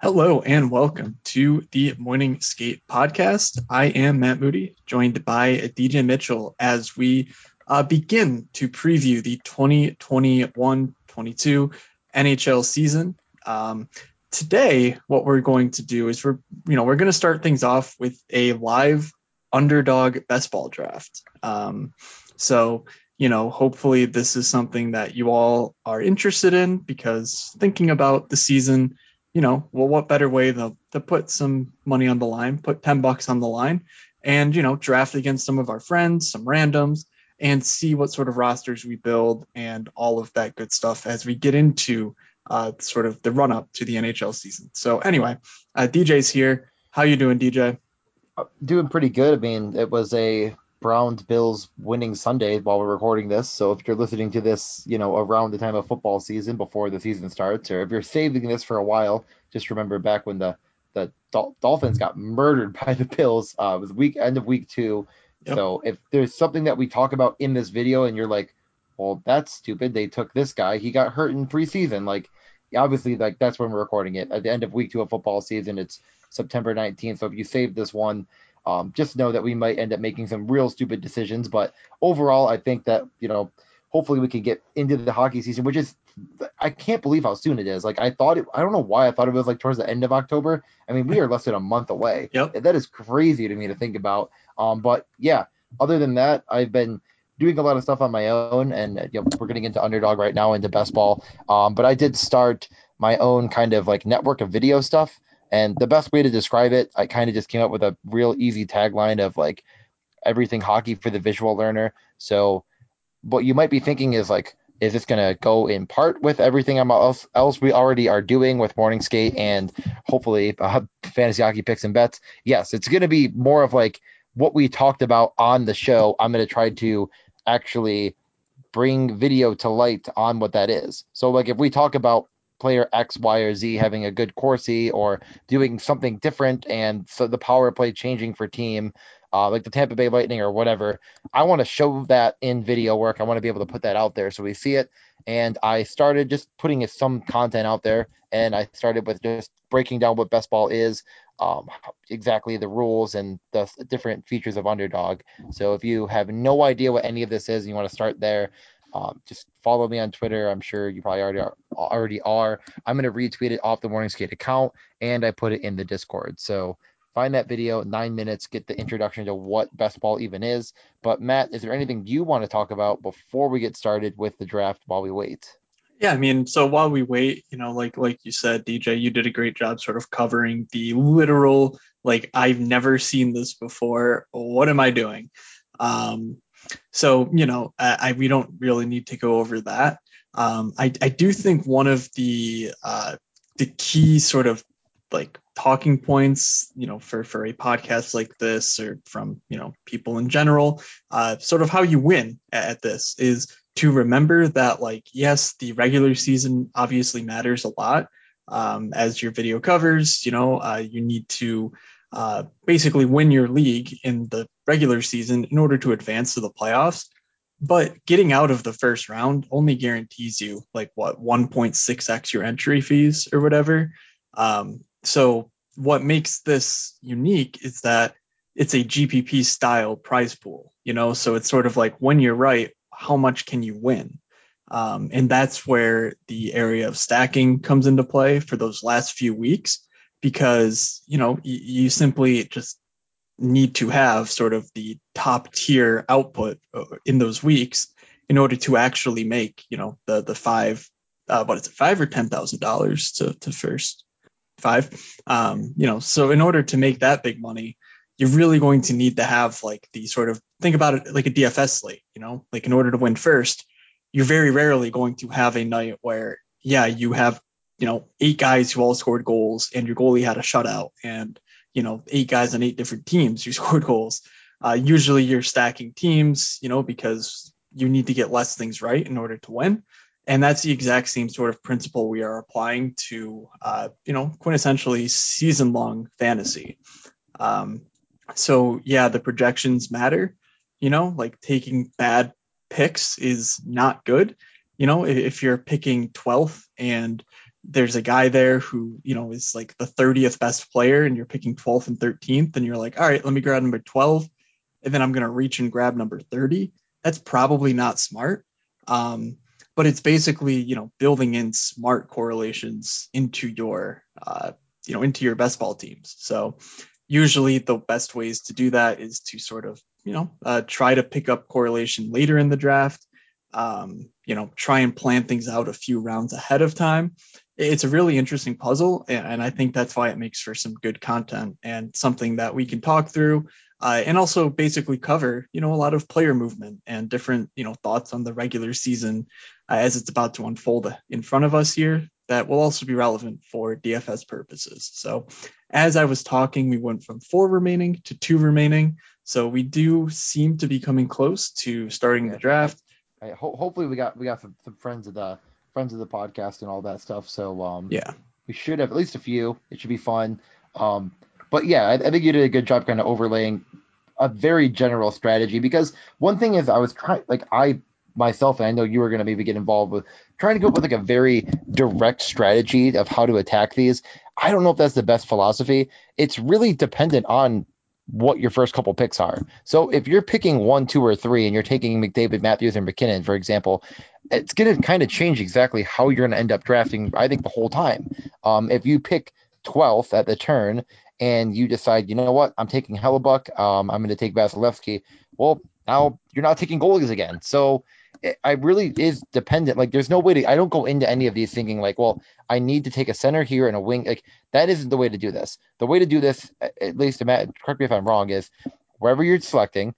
Hello and welcome to the Morning Skate Podcast. I am Matt Moody, joined by DJ Mitchell as we uh, begin to preview the 2021-22 NHL season. Um, today, what we're going to do is we're you know we're going to start things off with a live underdog best ball draft. Um, so you know, hopefully this is something that you all are interested in because thinking about the season, you know, well, what better way to, to put some money on the line, put 10 bucks on the line and, you know, draft against some of our friends, some randoms, and see what sort of rosters we build and all of that good stuff as we get into uh, sort of the run up to the NHL season. So anyway, uh, DJ's here. How you doing, DJ? Uh, doing pretty good. I mean, it was a Browns Bills winning Sunday while we're recording this. So if you're listening to this, you know, around the time of football season before the season starts, or if you're saving this for a while, just remember back when the the Dol- Dolphins got murdered by the Bills. Uh, it was week end of week two. Yep. So if there's something that we talk about in this video and you're like, well, that's stupid. They took this guy. He got hurt in preseason. Like, obviously, like that's when we're recording it at the end of week two of football season. It's September 19th. So if you save this one, um, just know that we might end up making some real stupid decisions. But overall, I think that, you know, hopefully we can get into the hockey season, which is, I can't believe how soon it is. Like, I thought it, I don't know why I thought it was like towards the end of October. I mean, we are less than a month away. Yep. That is crazy to me to think about. Um, but yeah, other than that, I've been doing a lot of stuff on my own, and you know, we're getting into underdog right now, into best ball. Um, but I did start my own kind of like network of video stuff. And the best way to describe it, I kind of just came up with a real easy tagline of like everything hockey for the visual learner. So what you might be thinking is like, is this going to go in part with everything else, else we already are doing with morning skate and hopefully uh, fantasy hockey picks and bets? Yes, it's going to be more of like what we talked about on the show. I'm going to try to actually bring video to light on what that is. So like if we talk about player X, Y, or Z having a good Corsi or doing something different, and so the power play changing for team, uh, like the Tampa Bay Lightning or whatever. I want to show that in video work. I want to be able to put that out there so we see it. And I started just putting some content out there, and I started with just breaking down what best ball is, um, exactly the rules and the different features of underdog. So if you have no idea what any of this is, and you want to start there, um, just follow me on Twitter. I'm sure you probably already are, already are. I'm going to retweet it off the Morning Skate account, and I put it in the Discord. So find that video, nine minutes, get the introduction to what best ball even is. But Matt, is there anything you want to talk about before we get started with the draft while we wait? Yeah, I mean, so while we wait, you know, like like you said, DJ, you did a great job sort of covering the literal, like I've never seen this before. What am I doing? Um, so, you know, I, I, we don't really need to go over that. Um, I, I do think one of the uh, the key sort of like talking points, you know, for for a podcast like this or from you know people in general, uh, sort of how you win at, this is to remember that like yes, the regular season obviously matters a lot. Um, as your video covers, you know, uh, you need to uh, basically win your league in the regular season in order to advance to the playoffs. But getting out of the first round only guarantees you like what 1.6x your entry fees or whatever. Um, so what makes this unique is that it's a GPP style prize pool, you know. So it's sort of like when you're right, how much can you win? Um, and that's where the area of stacking comes into play for those last few weeks because you know you, you simply just need to have sort of the top tier output uh, in those weeks in order to actually make you know the the five uh, what is it five or ten thousand dollars to to first five. Um you know so in order to make that big money you're really going to need to have like the sort of think about it like a DFS slate you know like in order to win first you're very rarely going to have a night where yeah you have you know, eight guys who all scored goals and your goalie had a shutout and, you know, eight guys on eight different teams who scored goals. Uh, usually you're stacking teams, you know, because you need to get less things right in order to win. And that's the exact same sort of principle we are applying to, uh, you know, quintessentially season long fantasy. Um, so, yeah, the projections matter, you know, like taking bad picks is not good. You know, if you're picking 12th and there's a guy there who, you know, is like the 30th best player and you're picking 12th and 13th and you're like, all right, let me grab number 12 and then I'm going to reach and grab number 30. That's probably not smart. Um, but it's basically, you know, building in smart correlations into your, uh, you know, into your best ball teams. So usually the best ways to do that is to sort of, you know, uh, try to pick up correlation later in the draft. Um, you know, try and plan things out a few rounds ahead of time it's a really interesting puzzle and i think that's why it makes for some good content and something that we can talk through uh, and also basically cover you know a lot of player movement and different you know thoughts on the regular season uh, as it's about to unfold in front of us here that will also be relevant for dfs purposes. So as i was talking we went from four remaining to two remaining. So we do seem to be coming close to starting the draft. Ho- hopefully we got we got some, some friends of the friends of the podcast and all that stuff. So um, yeah, we should have at least a few. It should be fun. Um, but yeah, I, I think you did a good job kind of overlaying a very general strategy because one thing is I was trying like I myself and I know you were going to maybe get involved with trying to go with like a very direct strategy of how to attack these. I don't know if that's the best philosophy. It's really dependent on what your first couple picks are. So if you're picking one, two, or three, and you're taking McDavid, Matthews, and MacKinnon, for example, it's going to kind of change exactly how you're going to end up drafting. I think the whole time. Um, if you pick 12th at the turn and you decide, you know what, I'm taking Hellebuyck, um, I'm going to take Vasilevskiy. Well, now you're not taking goalies again. So I really is dependent. Like, there's no way to. I don't go into any of these thinking like, well, I need to take a center here and a wing. Like, that isn't the way to do this. The way to do this, at least, correct me if I'm wrong, is wherever you're selecting,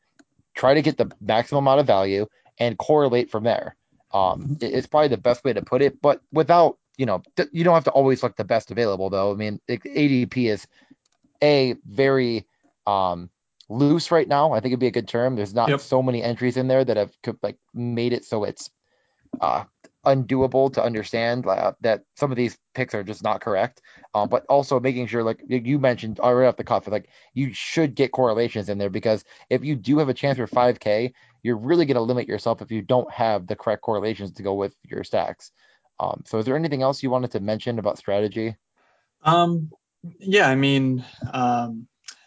try to get the maximum amount of value and correlate from there. Um, it's probably the best way to put it, but without, you know, you don't have to always look the best available though. I mean, ADP is a very um loose right now. I think it'd be a good term. There's not yep. so many entries in there that have like made it so it's uh, undoable to understand uh, that some of these picks are just not correct. Um, but also making sure, like you mentioned already off the cuff, like you should get correlations in there because if you do have a chance for 5K, you're really going to limit yourself if you don't have the correct correlations to go with your stacks. Um, so, is there anything else you wanted to mention about strategy? Um, yeah, I mean, um,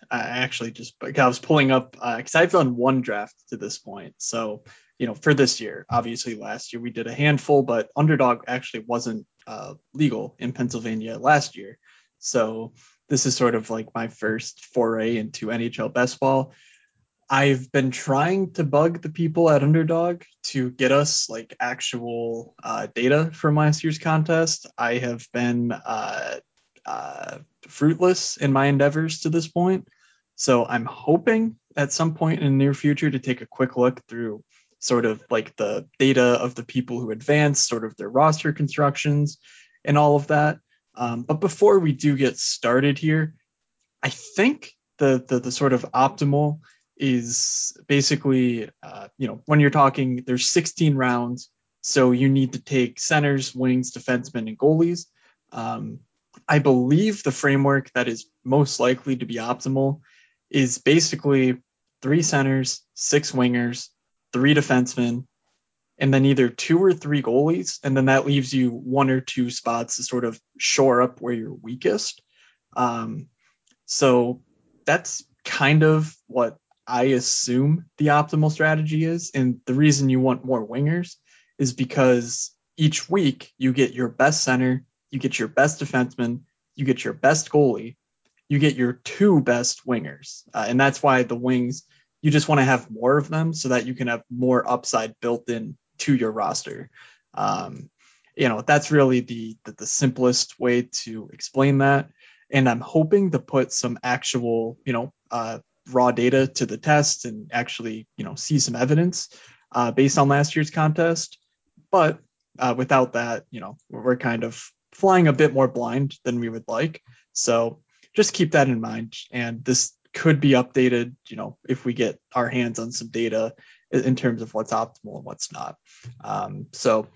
I actually just I was pulling up because uh, I've done one draft to this point. So you know, for this year, obviously last year we did a handful, but underdog actually wasn't uh, legal in Pennsylvania last year. So this is sort of like my first foray into NHL best ball. I've been trying to bug the people at Underdog to get us like actual uh, data from last year's contest. I have been uh, uh, fruitless in my endeavors to this point. So I'm hoping at some point in the near future to take a quick look through sort of like the data of the people who advanced, sort of their roster constructions, and all of that. Um, but before we do get started here, I think the the, the sort of optimal is basically uh, you know when you're talking there's 16 rounds, so you need to take centers, wings, defensemen, and goalies. Um, I believe the framework that is most likely to be optimal is basically three centers, six wingers, three defensemen, and then either two or three goalies. And then that leaves you one or two spots to sort of shore up where you're weakest. Um, so that's kind of what I assume the optimal strategy is. And the reason you want more wingers is because each week you get your best center, you get your best defenseman, you get your best goalie, you get your two best wingers. Uh, and that's why the wings you just want to have more of them so that you can have more upside built in to your roster. Um, you know, that's really the, the, the simplest way to explain that. And I'm hoping to put some actual, you know, uh, raw data to the test and actually, you know, see some evidence uh, based on last year's contest. But uh, without that, you know, we're kind of flying a bit more blind than we would like. So just keep that in mind. And this could be updated, you know, if we get our hands on some data in terms of what's optimal and what's not. Um, so,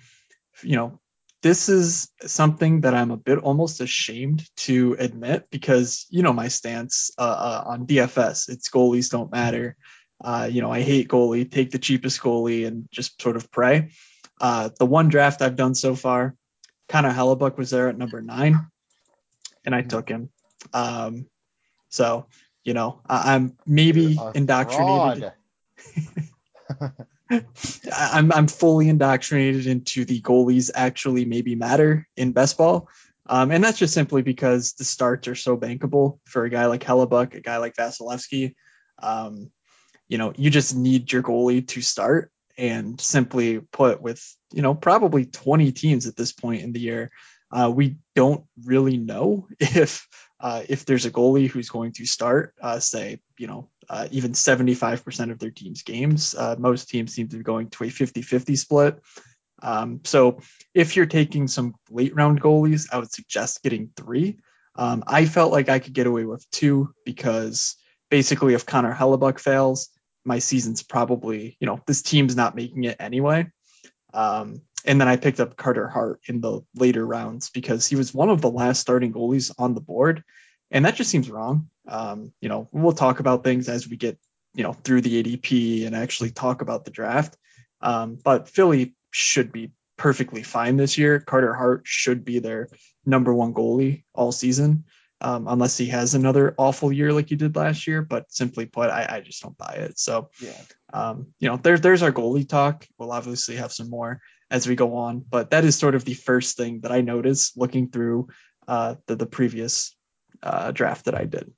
you know, this is something that I'm a bit almost ashamed to admit because, you know, my stance uh, uh, on DFS, it's goalies don't matter. Uh, you know, I hate goalie, take the cheapest goalie and just sort of pray. Uh, the one draft I've done so far, Connor Hellebuyck was there at number nine, and I took him. Um, so you know, I, am maybe indoctrinated. I'm I'm fully indoctrinated into the goalies actually maybe matter in best ball. Um, and that's just simply because the starts are so bankable for a guy like Hellebuyck, a guy like Vasilevskiy. Um, you know, you just need your goalie to start and simply put with, you know, probably 20 teams at this point in the year. Uh, we don't really know if uh, if there's a goalie who's going to start, uh, say, you know, uh, even 75% of their team's games. Uh, most teams seem to be going to a 50 50 split. Um, so if you're taking some late round goalies, I would suggest getting three. Um, I felt like I could get away with two because basically, if Connor Hellebuyck fails, my season's probably, you know, this team's not making it anyway. Um, and then I picked up Carter Hart in the later rounds because he was one of the last starting goalies on the board. And that just seems wrong. Um, you know, we'll talk about things as we get, you know, through the ADP and actually talk about the draft. Um, but Philly should be perfectly fine this year. Carter Hart should be their number one goalie all season, um, unless he has another awful year like he did last year. But simply put, I, I just don't buy it. So, yeah, um, you know, there's there's our goalie talk. We'll obviously have some more as we go on, but that is sort of the first thing that I noticed looking through uh, the the previous uh, draft that I did.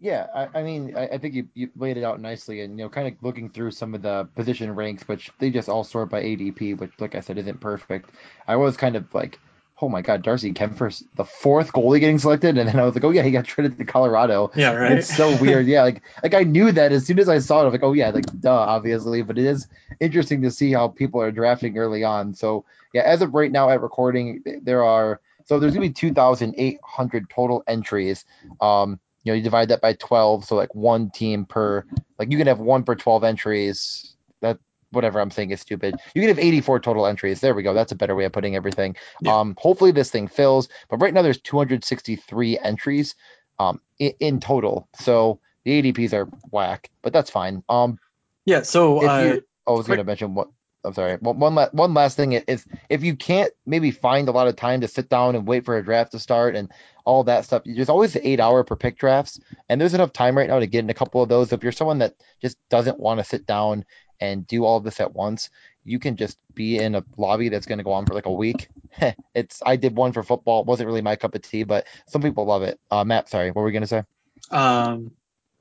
Yeah, I, I mean, I, I, think you, you laid it out nicely, and you know, kind of looking through some of the position ranks, which they just all sort by ADP, which, like I said, isn't perfect. I was kind of like, oh my god, Darcy Kuemper, the fourth goalie getting selected, and then I was like, oh yeah, he got traded to Colorado. Yeah, right. It's so weird. Yeah, like like I knew that as soon as I saw it, I was like, oh yeah, like duh, obviously. But it is interesting to see how people are drafting early on. So yeah, as of right now at recording, there are so there's gonna be 2,800 total entries. Um, you know, you divide that by 12, so like one team per, like you can have one per 12 entries. That whatever I'm saying is stupid. You can have 84 total entries. There we go. That's a better way of putting everything. Yeah. Um, hopefully this thing fills, but right now there's 263 entries, um, in, in total. So the ADPs are whack, but that's fine. Um, yeah. So uh, I was going to mention what I'm sorry. One one, la- one last thing is if you can't maybe find a lot of time to sit down and wait for a draft to start and all that stuff, there's always the eight hour per pick drafts, and there's enough time right now to get in a couple of those. If you're someone that just doesn't want to sit down and do all this at once, you can just be in a lobby that's going to go on for like a week. it's I did one for football. It wasn't really my cup of tea, but some people love it. Uh, Matt, sorry, what were we going to say? Um,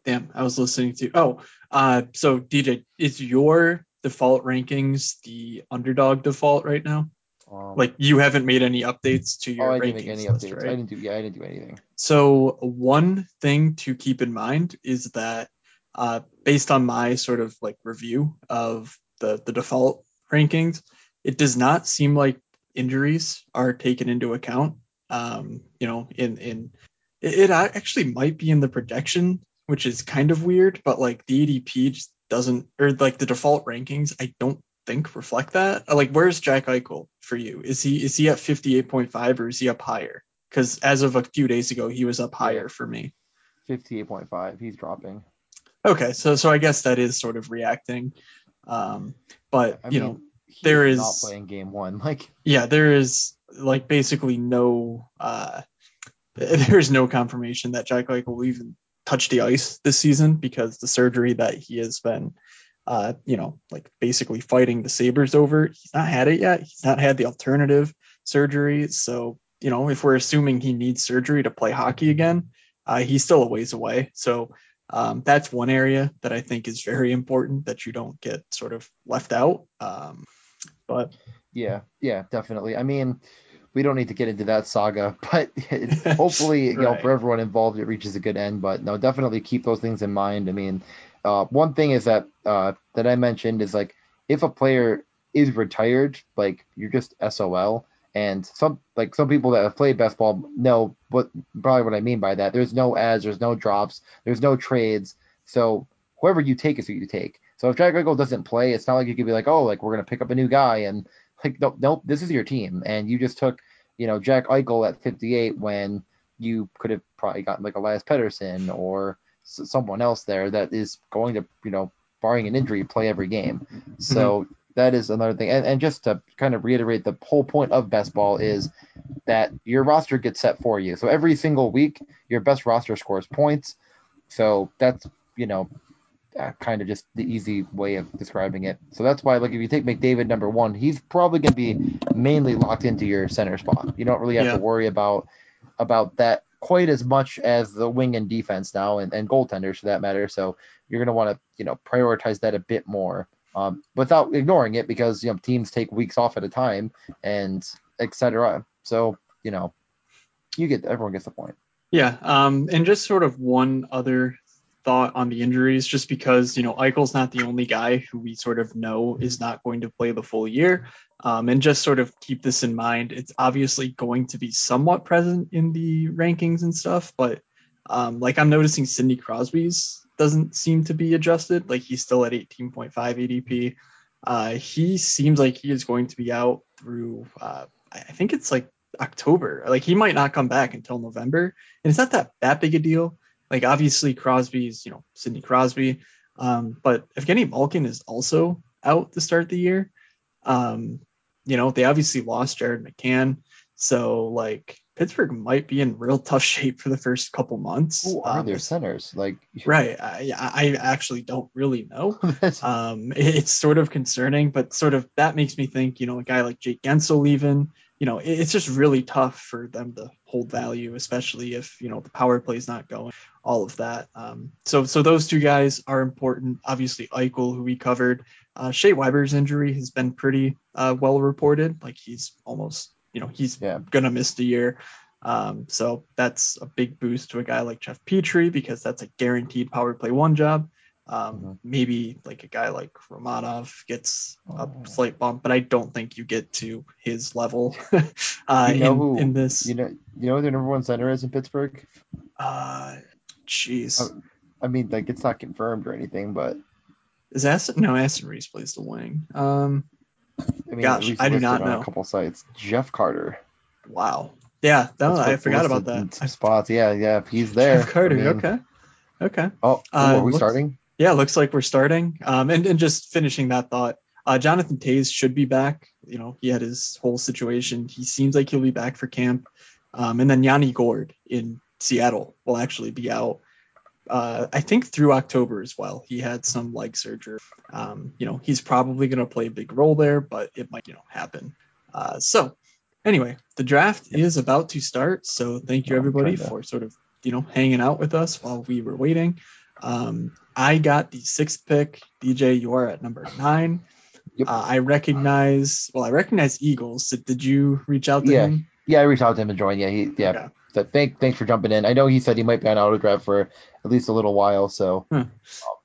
damn, I was listening to. Oh, uh, so DJ, is your default rankings the underdog default right now? Um, like you haven't made any updates to your oh, I didn't make any list, updates. Right? I didn't do yeah, I didn't do anything. So one thing to keep in mind is that uh, based on my sort of like review of the the default rankings, it does not seem like injuries are taken into account. Um, you know, in in it, it actually might be in the projection, which is kind of weird, but like the ADP just doesn't or like the default rankings I don't think reflect that. Like where's Jack Eichel for you? Is he is he at 58.5 or is he up higher? Cuz as of a few days ago he was up higher for me. 58.5. He's dropping. Okay, so so I guess that is sort of reacting. Um but I you mean, know there is not playing game 1 like yeah, there is like basically no uh there's no confirmation that Jack Eichel will even touch the ice this season because the surgery that he has been, uh, you know, like basically fighting the Sabres over, he's not had it yet. He's not had the alternative surgery. So, you know, if we're assuming he needs surgery to play hockey again, uh, he's still a ways away. So, um, that's one area that I think is very important that you don't get sort of left out. Um, but yeah, yeah, definitely. I mean, we don't need to get into that saga, but hopefully, you know, for everyone involved, it reaches a good end. But no, definitely keep those things in mind. I mean, uh, one thing is that uh, that I mentioned is like if a player is retired, like you're just SOL. And some like some people that have played basketball know what probably what I mean by that. There's no adds, there's no drops, there's no trades. So whoever you take is who you take. So if Jack Eichel doesn't play, it's not like you could be like, oh, like we're gonna pick up a new guy and like nope, nope, this is your team, and you just took you know Jack Eichel at 58 when you could have probably gotten like Elias Pettersson or s- someone else there that is going to you know barring an injury play every game. So mm-hmm. that is another thing, and, and just to kind of reiterate, the whole point of best ball is that your roster gets set for you. So every single week, your best roster scores points. So that's you know kind of just the easy way of describing it. So that's why, like, if you take McDavid number one, he's probably going to be mainly locked into your center spot. You don't really have Yeah. to worry about about that quite as much as the wing and defense now, and, and goaltenders for that matter. So you're going to want to, you know, prioritize that a bit more, um, without ignoring it because you know teams take weeks off at a time and etc. So you know, you get everyone gets the point. Yeah, um, and just sort of one other thought on the injuries, just because you know Eichel's not the only guy who we sort of know is not going to play the full year, um, and just sort of keep this in mind. It's obviously going to be somewhat present in the rankings and stuff, but um, like I'm noticing Sidney Crosby's doesn't seem to be adjusted. Like he's still at 18.5 ADP. Uh, he seems like he is going to be out through. Uh, I think it's like October. Like he might not come back until November, and it's not that that big a deal. Like obviously Crosby's, you know, Sidney Crosby, um, but Evgeny Malkin is also out to start the year. Um, you know, they obviously lost Jared McCann, so like Pittsburgh might be in real tough shape for the first couple months. Who are Um, their centers? Like, Right. I, I actually don't really know. Um, it's sort of concerning, but sort of that makes me think, you know, a guy like Jake Guentzel leaving, you know, it- it's just really tough for them to hold value, especially if, you know, the power play is not going, all of that. Um, so, so those two guys are important. Obviously, Eichel, who we covered, uh, Shea Weber's injury has been pretty uh, well reported. Like he's almost, you know, he's Yeah. gonna miss the year. Um, so that's a big boost to a guy like Jeff Petry because that's a guaranteed power play one job. Um, Mhm. Maybe like a guy like Romanov gets a Oh. slight bump, but I don't think you get to his level uh, you know in, who in this. you know you know who their number one center is in Pittsburgh. uh, jeez, Oh. I mean, like it's not confirmed or anything, but is Aston? No, Aston Reese plays the wing. Um, I mean, Gosh, I do not know. a couple sites. Jeff Carter. wow. Yeah, no, I forgot about that. Some spots, yeah, yeah. If he's there, Jeff Carter. I mean- okay. Okay. Oh, Uh, are we looks- starting? Yeah, looks like we're starting. Um, and, and just finishing that thought, uh, Jonathan Toews should be back. You know, he had his whole situation. He seems like he'll be back for camp. Um, and then Yanni Gourde in Seattle will actually be out. Uh, I think through October as well. He had some leg surgery. Um, you know, he's probably going to play a big role there, but it might, you know, happen. Uh, so anyway, the draft is about to start. So thank you everybody for sort of, you know, hanging out with us while we were waiting. Um, I got the sixth pick. DJ, you are at number nine. Yep. Uh, I recognize, well, I recognize Eagles. Did you reach out to Yeah. him? Yeah, I reached out to him and joined. Yeah, he yeah. Okay. So thank thanks for jumping in. I know he said he might be on auto draft for at least a little while. So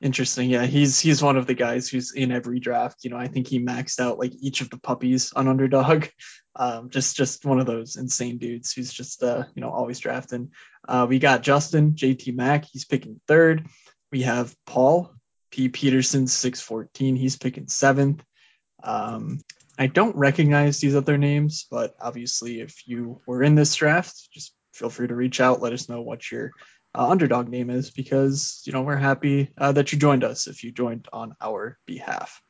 Interesting. Yeah, he's he's one of the guys who's in every draft. You know, I think he maxed out like each of the puppies on underdog. Um, just just one of those insane dudes who's just uh, you know, always drafting. Uh, we got Justin, JT Mack, he's picking third. We have Paul P. Peterson, 614, he's picking seventh. Um, I don't recognize these other names, but obviously, if you were in this draft, just feel free to reach out. Let us know what your uh, underdog name is because you know we're happy uh, that you joined us if you joined on our behalf.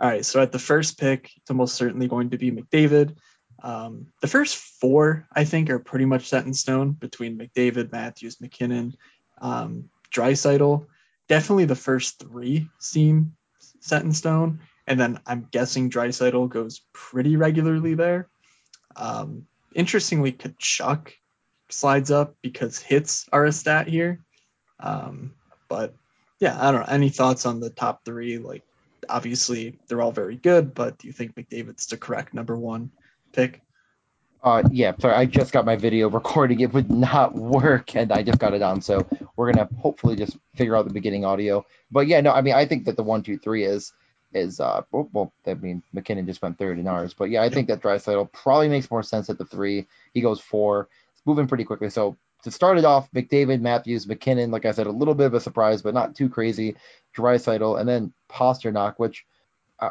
All right, so at the first pick, it's almost certainly going to be McDavid. Um, the first four, I think, are pretty much set in stone between McDavid, Matthews, MacKinnon, um, Draisaitl. Definitely the first three seem set in stone, and then I'm guessing Draisaitl goes pretty regularly there. Um, interestingly, Tkachuk slides up because hits are a stat here. Um, but yeah, I don't know. Any thoughts on the top three? Like, obviously, they're all very good, but do you think McDavid's the correct number one pick? uh yeah, sorry, I just got my video recording. It would not work and I just got it on. So we're gonna hopefully just figure out the beginning audio. But yeah, no, I mean I think that the one, two, three is is uh well, well I mean MacKinnon just went third in ours. But yeah, I think that Draisaitl probably makes more sense at the three. He goes four. It's moving pretty quickly. So to start it off, McDavid, Matthews, MacKinnon, like I said, a little bit of a surprise, but not too crazy. Draisaitl, and then Pastrnak, which, uh,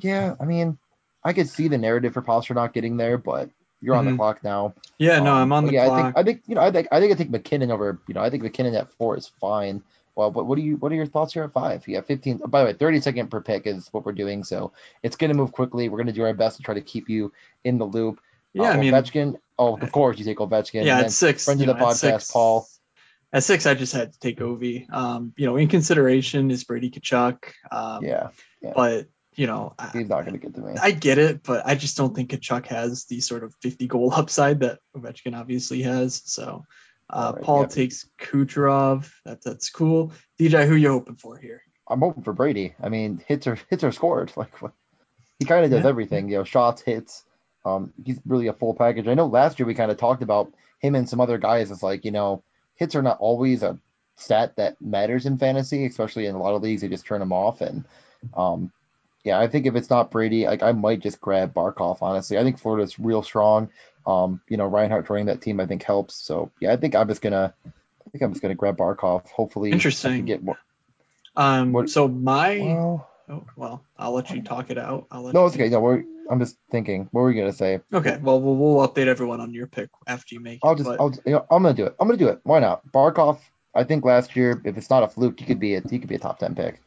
yeah, I mean, I could see the narrative for Pastrnak getting there, but you're on the Mhm. clock now. Yeah, no, Um, I'm on the yeah, clock. I think I think you know I think I think I think MacKinnon over you know I think MacKinnon at four is fine. Well, but what do you what are your thoughts here at five? Yeah, 15. By the way, 30 second per pick is what we're doing, so it's going to move quickly. We're going to do our best to try to keep you in the loop. Yeah, Uh, I mean, Ovechkin. Oh, of course you take Ovechkin. yeah, And at six. friend of the know, podcast, six- Paul. At six, I just had to take Ovi. Um, you know, in consideration is Brady Tkachuk. Um, yeah, but you know, I, he's not going to get to me. I get it, but I just don't think Tkachuk has the sort of 50 goal upside that Ovechkin obviously has. So uh, right, Paul yeah. takes Kucherov. That, that's cool. DJ, who you hoping for here? I'm hoping for Brady. I mean, hits are hits are scored. Like what- he kind of does Yeah. everything. You know, shots, hits. Um, he's really a full package. I know last year we kind of talked about him and some other guys. It's like you know, hits are not always a stat that matters in fantasy, especially in a lot of leagues. They just turn them off. And um, yeah, I think if it's not Brady, like I might just grab Barkov. Honestly, I think Florida's real strong. Um, you know, Reinhart joining that team, I think helps. So yeah, I think I'm just gonna, I think I'm just gonna grab Barkov. Hopefully, Interesting. get more. Um, What- so my Well, oh, well, I'll let you talk it out. I'll let no, you- it's okay. No, we're, I'm just thinking. What were we gonna say? Okay, well, we'll we'll update everyone on your pick after you make it. I'll just, but- I'll, you know, I'm gonna do it. I'm gonna do it. Why not? Barkov. I think last year, if it's not a fluke, he could be a he could be a top ten pick.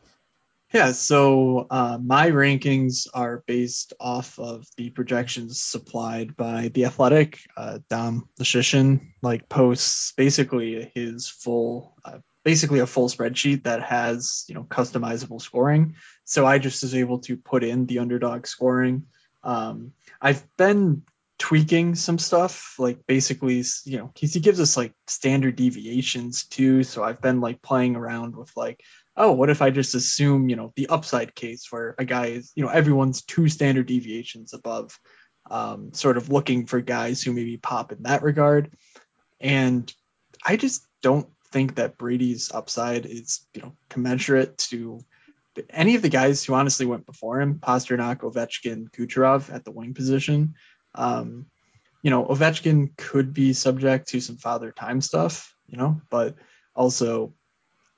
Yeah, so uh, my rankings are based off of the projections supplied by the Athletic. Uh, Dom Luszczyszyn like posts basically his full, uh, basically a full spreadsheet that has you know customizable scoring. So I just was able to put in the underdog scoring. Um, I've been tweaking some stuff, like basically, you know, he he gives us like standard deviations too. So I've been like playing around with like oh, what if I just assume, you know, the upside case where a guy is, you know, everyone's two standard deviations above, um, sort of looking for guys who maybe pop in that regard. And I just don't think that Brady's upside is, you know, commensurate to any of the guys who honestly went before him, Pastrnak, Ovechkin, Kucherov at the wing position. Um, you know, Ovechkin could be subject to some father time stuff, you know, but also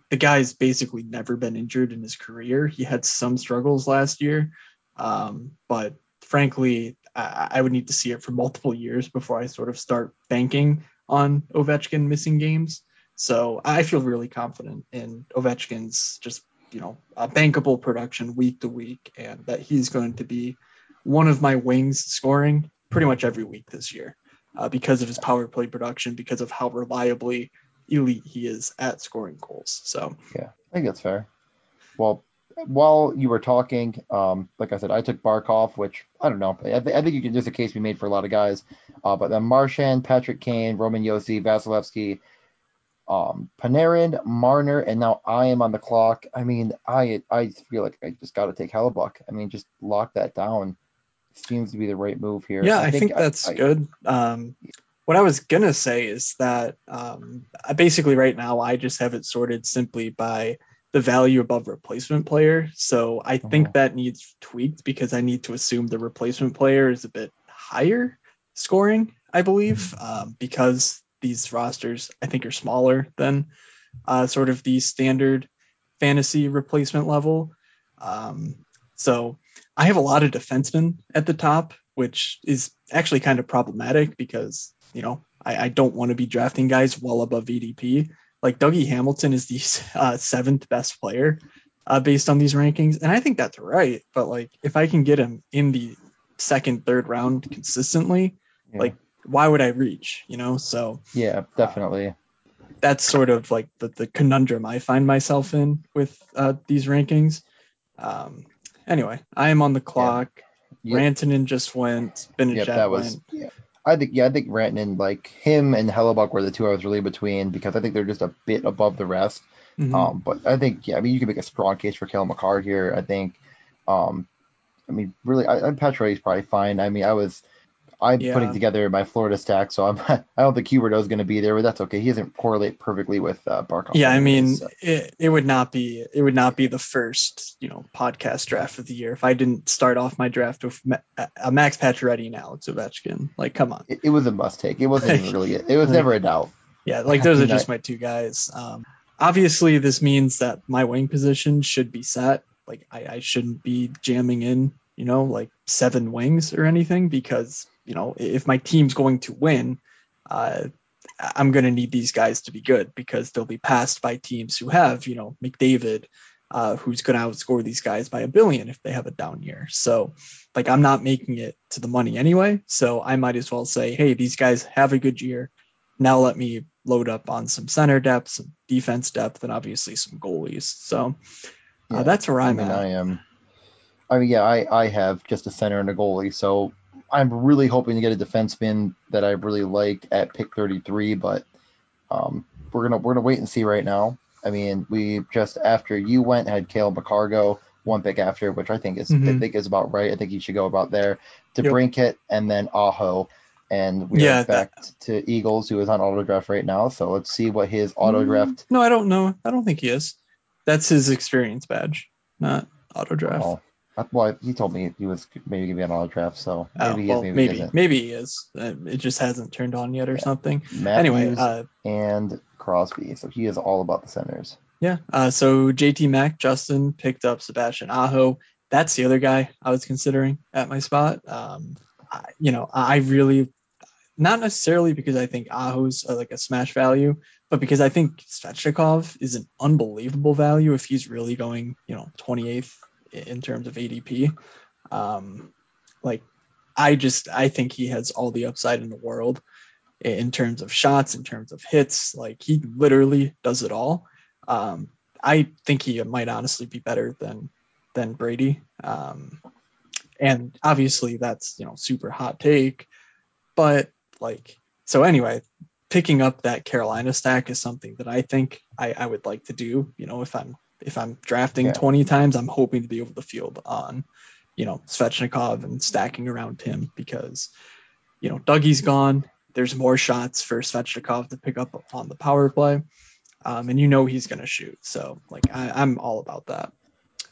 the guy's basically never been injured in his career. He had some struggles last year, um, but frankly, I, I would need to see it for multiple years before I sort of start banking on Ovechkin missing games. So I feel really confident in Ovechkin's just you know a bankable production week to week, and that he's going to be one of my wings scoring pretty much every week this year uh, because of his power play production, because of how reliably elite he is at scoring goals. So yeah, I think that's fair. Well, while you were talking, um, like I said, I took Barkov, which I don't know. I, th- I think you can. There's a case be made for a lot of guys. Uh, but then Marchand, Patrick Kane, Roman Josi, Vasilevskiy, um, Panarin, Marner, and now I am on the clock. I mean, I I feel like I just got to take Hellebuyck. I mean, just lock that down. Seems to be the right move here. yeah, I, think, that's I- good. Um, what I was gonna say is that um, I basically right now I just have it sorted simply by the value above replacement player. So I think Mhm. that needs tweaked because I need to assume the replacement player is a bit higher scoring, I believe, um, because these rosters I think are smaller than uh, sort of the standard fantasy replacement level. Um, so I have a lot of defensemen at the top, which is actually kind of problematic because you know I, I don't want to be drafting guys well above ADP. Like Dougie Hamilton is the uh, seventh best player uh, based on these rankings, and I think that's right. But like if I can get him in the second, third round consistently, Yeah. like why would I reach? You know, so yeah, definitely. that's sort of like the, the conundrum I find myself in with uh, these rankings. Um, anyway, I am on the clock. Yep. Rantanen just went. Benajet Yep, that was. went. Yeah. I think yeah, I think Rantanen, like him and Hellebuyck were the two I was really between because I think they're just a bit above the rest. Mhm. Um, but I think yeah, I mean you can make a strong case for Cale Makar here. I think, um, I mean really, I, I Pacioretty's probably fine. I mean I was. I'm Yeah. putting together my Florida stack, so I'm. I don't think is going to be there, but that's okay. He doesn't correlate perfectly with uh, Barkov. yeah, I mean, so. it, it would not be it would not be the first you know podcast draft of the year if I didn't start off my draft with Ma- a Max Pacioretty and Alex Ovechkin. Like, come on. it, it was a must take. It wasn't even really. It was Like- never a doubt. Yeah, like those are just my two guys. Um, obviously, this means that my wing position should be set. Like I, I shouldn't be jamming in, you know, like seven wings or anything because you know if my team's going to win, uh, I'm going to need these guys to be good because they'll be passed by teams who have you know McDavid, uh, who's going to outscore these guys by a billion if they have a down year. So, like, I'm not making it to the money anyway. So I might as well say, hey, these guys have a good year. Now let me load up on some center depth, some defense depth, and obviously some goalies. So uh, yeah, that's where I'm I mean, at. I am. I mean, yeah, I, I have just a center and a goalie. So I'm really hoping to get a defenseman that I really like at pick 33, but um, we're gonna we're gonna wait and see right now. I mean, we just after you went had Cale Makar go one pick after, which I think is mm-hmm. I think is about right. I think he should go about there to yep. Brinkett and then Aho. And we yeah, are back that... to Eagles, who is on auto draft right now. So let's see what his auto mm. No, I don't know. I don't think he is. That's his experience badge, not auto draft. Oh. Well, he told me he was maybe gonna be on auto draft, so maybe oh, well, is, maybe maybe, maybe he is. Uh, it just hasn't turned on yet or yeah. something. Matthews anyway, uh, and Crosby, so he is all about the centers. Yeah. Uh, so JT Mack, Justin picked up Sebastian Aho. That's the other guy I was considering at my spot. Um, I, you know, I really, not necessarily because I think Aho's uh, like a smash value, but because I think Svechnikov is an unbelievable value if he's really going, you know, 28th in terms of ADP. Um, like, I just I think he has all the upside in the world in terms of shots, in terms of hits. Like he literally does it all. Um, I think he might honestly be better than than Brady. Um, and obviously that's you know super hot take, but like so anyway, picking up that Carolina stack is something that I think I, I would like to do. You know, if I'm if I'm drafting yeah. 20 times, I'm hoping to be over the field on, you know, Svechnikov and stacking around him because, you know, Dougie's gone. There's more shots for Svechnikov to pick up on the power play. Um, and you know he's going to shoot. So, like, I, am all about that.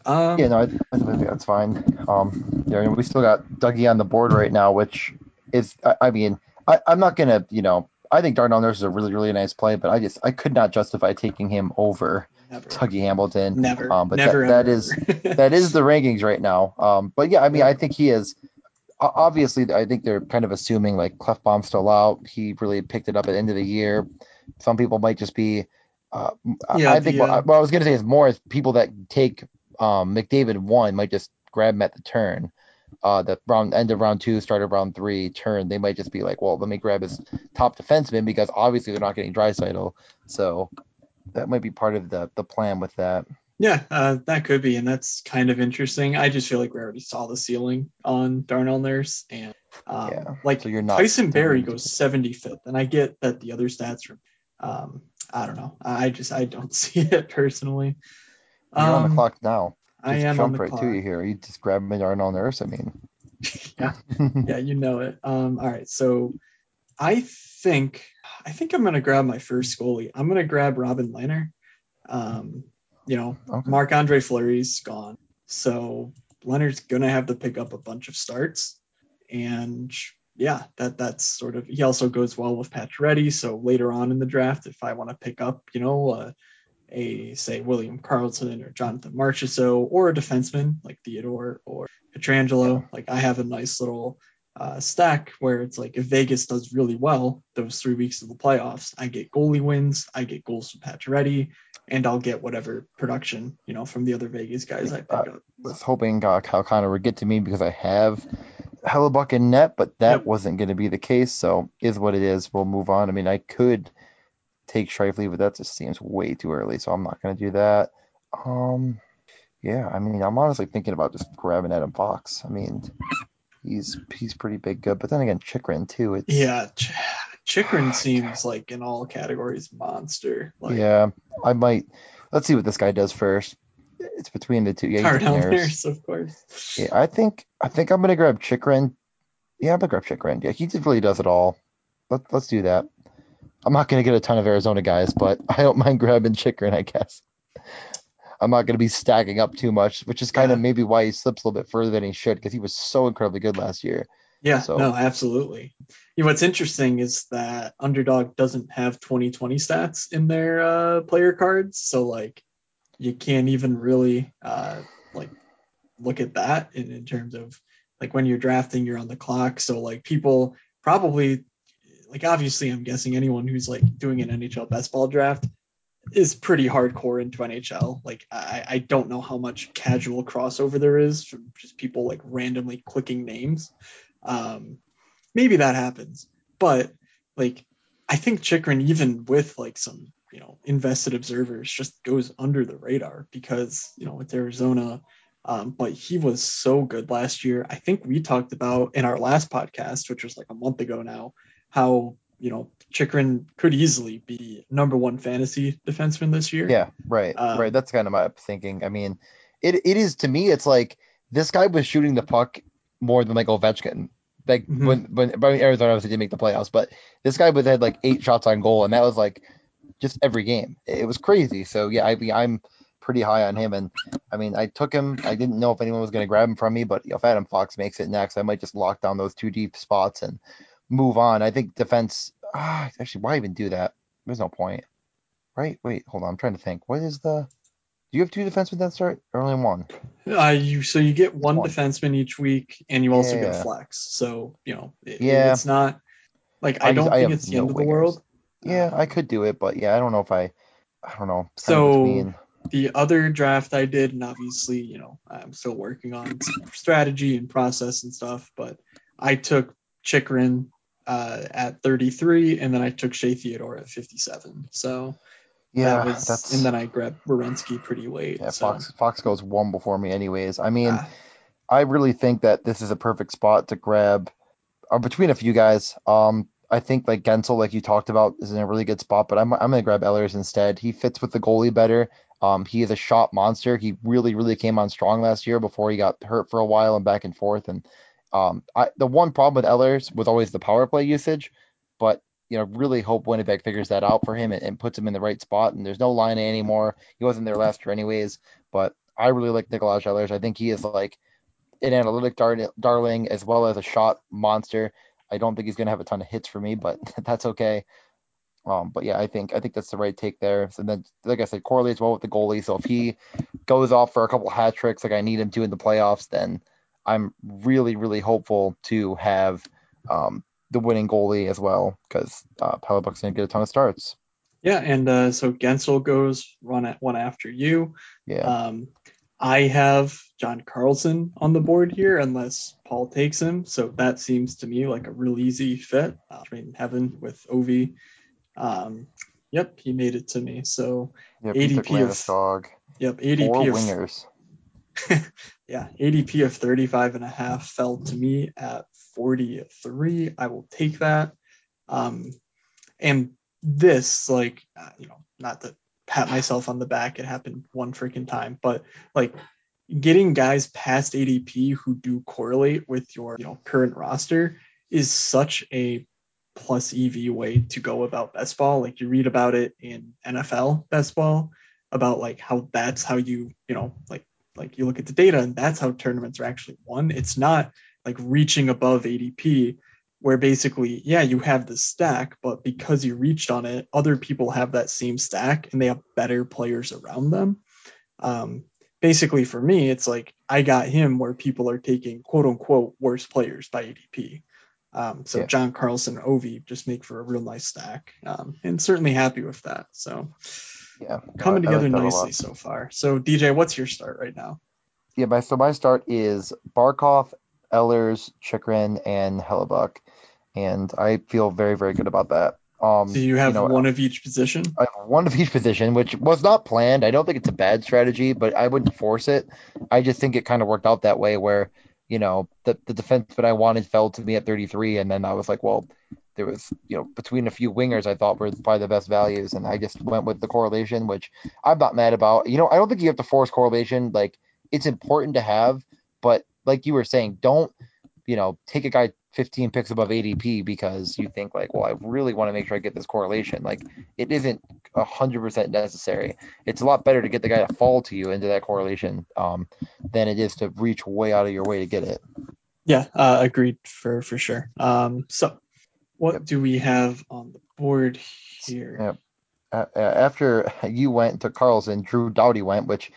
Um, yeah, no, I, I think that's fine. Um, yeah, we still got Dougie on the board right now, which is, I, I mean, I, I'm not going to, you know, I think Darnell Nurse is a really, really nice play, but I just, I could not justify taking him over Never. Dougie Hamilton. Never. Um, but Never, that, that is that is the rankings right now. Um, but yeah, I mean, I think he is. Obviously, I think they're kind of assuming like Klefbom's still out. He really picked it up at the end of the year. Some people might just be. Uh, yeah, I think the, what, what, I was going to say is more is people that take um, McDavid one might just grab him at the turn. Uh, the round end of round two, start of round three turn, they might just be like, well, let me grab his top defenseman because obviously they're not getting Draisaitl. So that might be part of the the plan with that. Yeah, uh, that could be, and that's kind of interesting. I just feel like we already saw the ceiling on Darnell Nurse, and um, yeah. like so you're not Tyson Barrie goes 75th, and I get that the other stats are, um, I don't know. I just I don't see it personally. You're um, on the um, clock now. Just I am jump on the right clock. to you here. You just grab me Darnell Earth. I mean, yeah, yeah, you know it. Um, all right, so I think I think I'm gonna grab my first goalie. I'm gonna grab Robin Lehner. Um, you know, okay. Marc Andre Fleury's gone, so Lehner's gonna have to pick up a bunch of starts, and yeah, that that's sort of. He also goes well with Pacioretty. So later on in the draft, if I want to pick up, you know, uh, a say William Karlsson or Jonathan Marchessault or a defenseman like Theodore or Pietrangelo, yeah. like I have a nice little uh, stack where it's like if Vegas does really well those three weeks of the playoffs, I get goalie wins, I get goals from Pacioretty, and I'll get whatever production you know from the other Vegas guys I pick uh, up. was hoping uh, Kyle Connor would get to me because I have Hellebuyck in net, but that yep. wasn't going to be the case. So is what it is. We'll move on. I mean, I could take Scheifele, but that just seems way too early, so I'm not going to do that. Um, yeah, I mean, I'm honestly thinking about just grabbing Adam Fox. I mean, he's he's pretty big good. But then again, Chychrun too. It's yeah, Ch- Chychrun seems like in all categories monster. Like, yeah, I might. Let's see what this guy does first. It's between the two. Yeah, Nurse, of course. Yeah, I think I think I'm gonna grab Chychrun. Yeah, I'm gonna grab Chychrun. Yeah, he really does it all. Let, let's do that. I'm not gonna get a ton of Arizona guys, but I don't mind grabbing Chychrun, I guess. I'm not going to be stacking up too much, which is kind yeah. of maybe why he slips a little bit further than he should because he was so incredibly good last year. Yeah, so. no, absolutely. You know, what's interesting is that Underdog doesn't have 2020 stats in their uh, player cards, so like you can't even really uh, like look at that in, in terms of like when you're drafting, you're on the clock. So like people probably like obviously I'm guessing anyone who's like doing an NHL best ball draft is pretty hardcore into NHL. Like I, I don't know how much casual crossover there is from just people like randomly clicking names. Um, maybe that happens, but like I think Chychrun, even with like some you know invested observers, just goes under the radar because you know with Arizona. Um, but he was so good last year. I think we talked about in our last podcast, which was like a month ago now, how you know Chychrun could easily be number one fantasy defenseman this year. Yeah, right, Um, right. That's kind of my thinking. I mean, it it is to me. It's like this guy was shooting the puck more than like Ovechkin. Like Mhm. when when but Arizona obviously didn't make the playoffs, but this guy was had like eight shots on goal, and that was like just every game. It was crazy. So yeah, I mean, I'm pretty high on him, and I mean, I took him. I didn't know if anyone was going to grab him from me, but if Adam Fox makes it next, I might just lock down those two deep spots and move on. I think defense. Ah, actually, why even do that? There's no point, right? Wait, hold on. I'm trying to think. What is the? Do you have two defensemen that start, or only one? Uh, you so you get one one. defenseman each week, and you also get Yeah. a flex. So you know, it, Yeah. it's not like I I- don't I think it's the no end of the wingers. world. Yeah, I could do it, but yeah, I don't know if I. I don't know. So- the other draft I did, and obviously, you know, I'm still working on strategy and process and stuff, but I took Chychrun uh, at 33, and then I took Shea Theodore at 57. So Yeah, that was, that's. and then I grabbed Werenski pretty late. yeah, so, Fox Fox goes one before me, anyways. I mean, ah, I really think that this is a perfect spot to grab uh, between a few guys. Um, I think like Guentzel, like you talked about, is in a really good spot, but I'm I'm gonna grab Ehlers instead. He fits with the goalie better. Um, he is a shot monster. He really really came on strong last year before he got hurt for a while and back and forth. And um, I the one problem with Ehlers was always the power play usage, but you know really hope Winnipeg figures that out for him and, and puts him in the right spot. And there's no line anymore. He wasn't there last year anyways, but I really like Nikolaj Ehlers. I think he is like an analytic dar- darling as well as a shot monster. I don't think he's going to have a ton of hits for me, but that's okay. Um, but yeah, I think I think that's the right take there. So then, like I said, correlates well with the goalie. So if he goes off for a couple hat tricks like I need him to in the playoffs, then I'm really really hopeful to have um, the winning goalie as well because uh, Hellebuyck's going to get a ton of starts. yeah, and uh, so Guentzel goes run at one after you. Yeah, Um, I have John Carlson on the board here, unless Paul takes him. So that seems to me like a real easy fit. Uh, I mean, heaven with Ovi. Um, yep, he made it to me. So yep, ADP of- Landeskog. yep, Four of wingers. yeah, ADP of 35 and a half fell to me at 43. I will take that. Um, and this, like, uh, you know, not to pat myself on the back, it happened one freaking time, but like getting guys past ADP who do correlate with your, you know, current roster is such a plus EV way to go about best ball. Like you read about it in NFL best ball about like how that's how you, you know, like like you look at the data and that's how tournaments are actually won. It's not like reaching above ADP where basically, yeah, you have the stack, but because you reached on it, other people have that same stack and they have better players around them. Um, basically, for me, it's like I got him where people are taking quote unquote worse players by ADP. Um, so Yeah. John Carlson, Ovi just make for a real nice stack, um, and certainly happy with that. So Yeah, coming I- I like together nicely so far. So DJ, what's your start right now? Yeah, my so my start is Barkov, Ehlers, Chychrun, and Hellebuyck, and I feel very very good about that. Um, So you have know, one of each position. I have one of each position, which was not planned. I don't think it's a bad strategy, but I wouldn't force it. I just think it kind of worked out that way, where you know the the defense that I wanted fell to me at 33, and then I was like, well, there was you know between a few wingers I thought were probably the best values, and I just went with the correlation, which I'm not mad about. You know, I don't think you have to force correlation. Like it's important to have, but like you were saying, don't you know take a guy 15 picks above ADP because you think like, well, I really want to make sure I get this correlation. Like it isn't hundred percent necessary. It's a lot better to get the guy to fall to you into that correlation um, than it is to reach way out of your way to get it. Yeah, uh, agreed for for sure. Um, so what Yep. do we have on the board here? Yep. Uh, after you went to Carlson, Drew Doughty went, which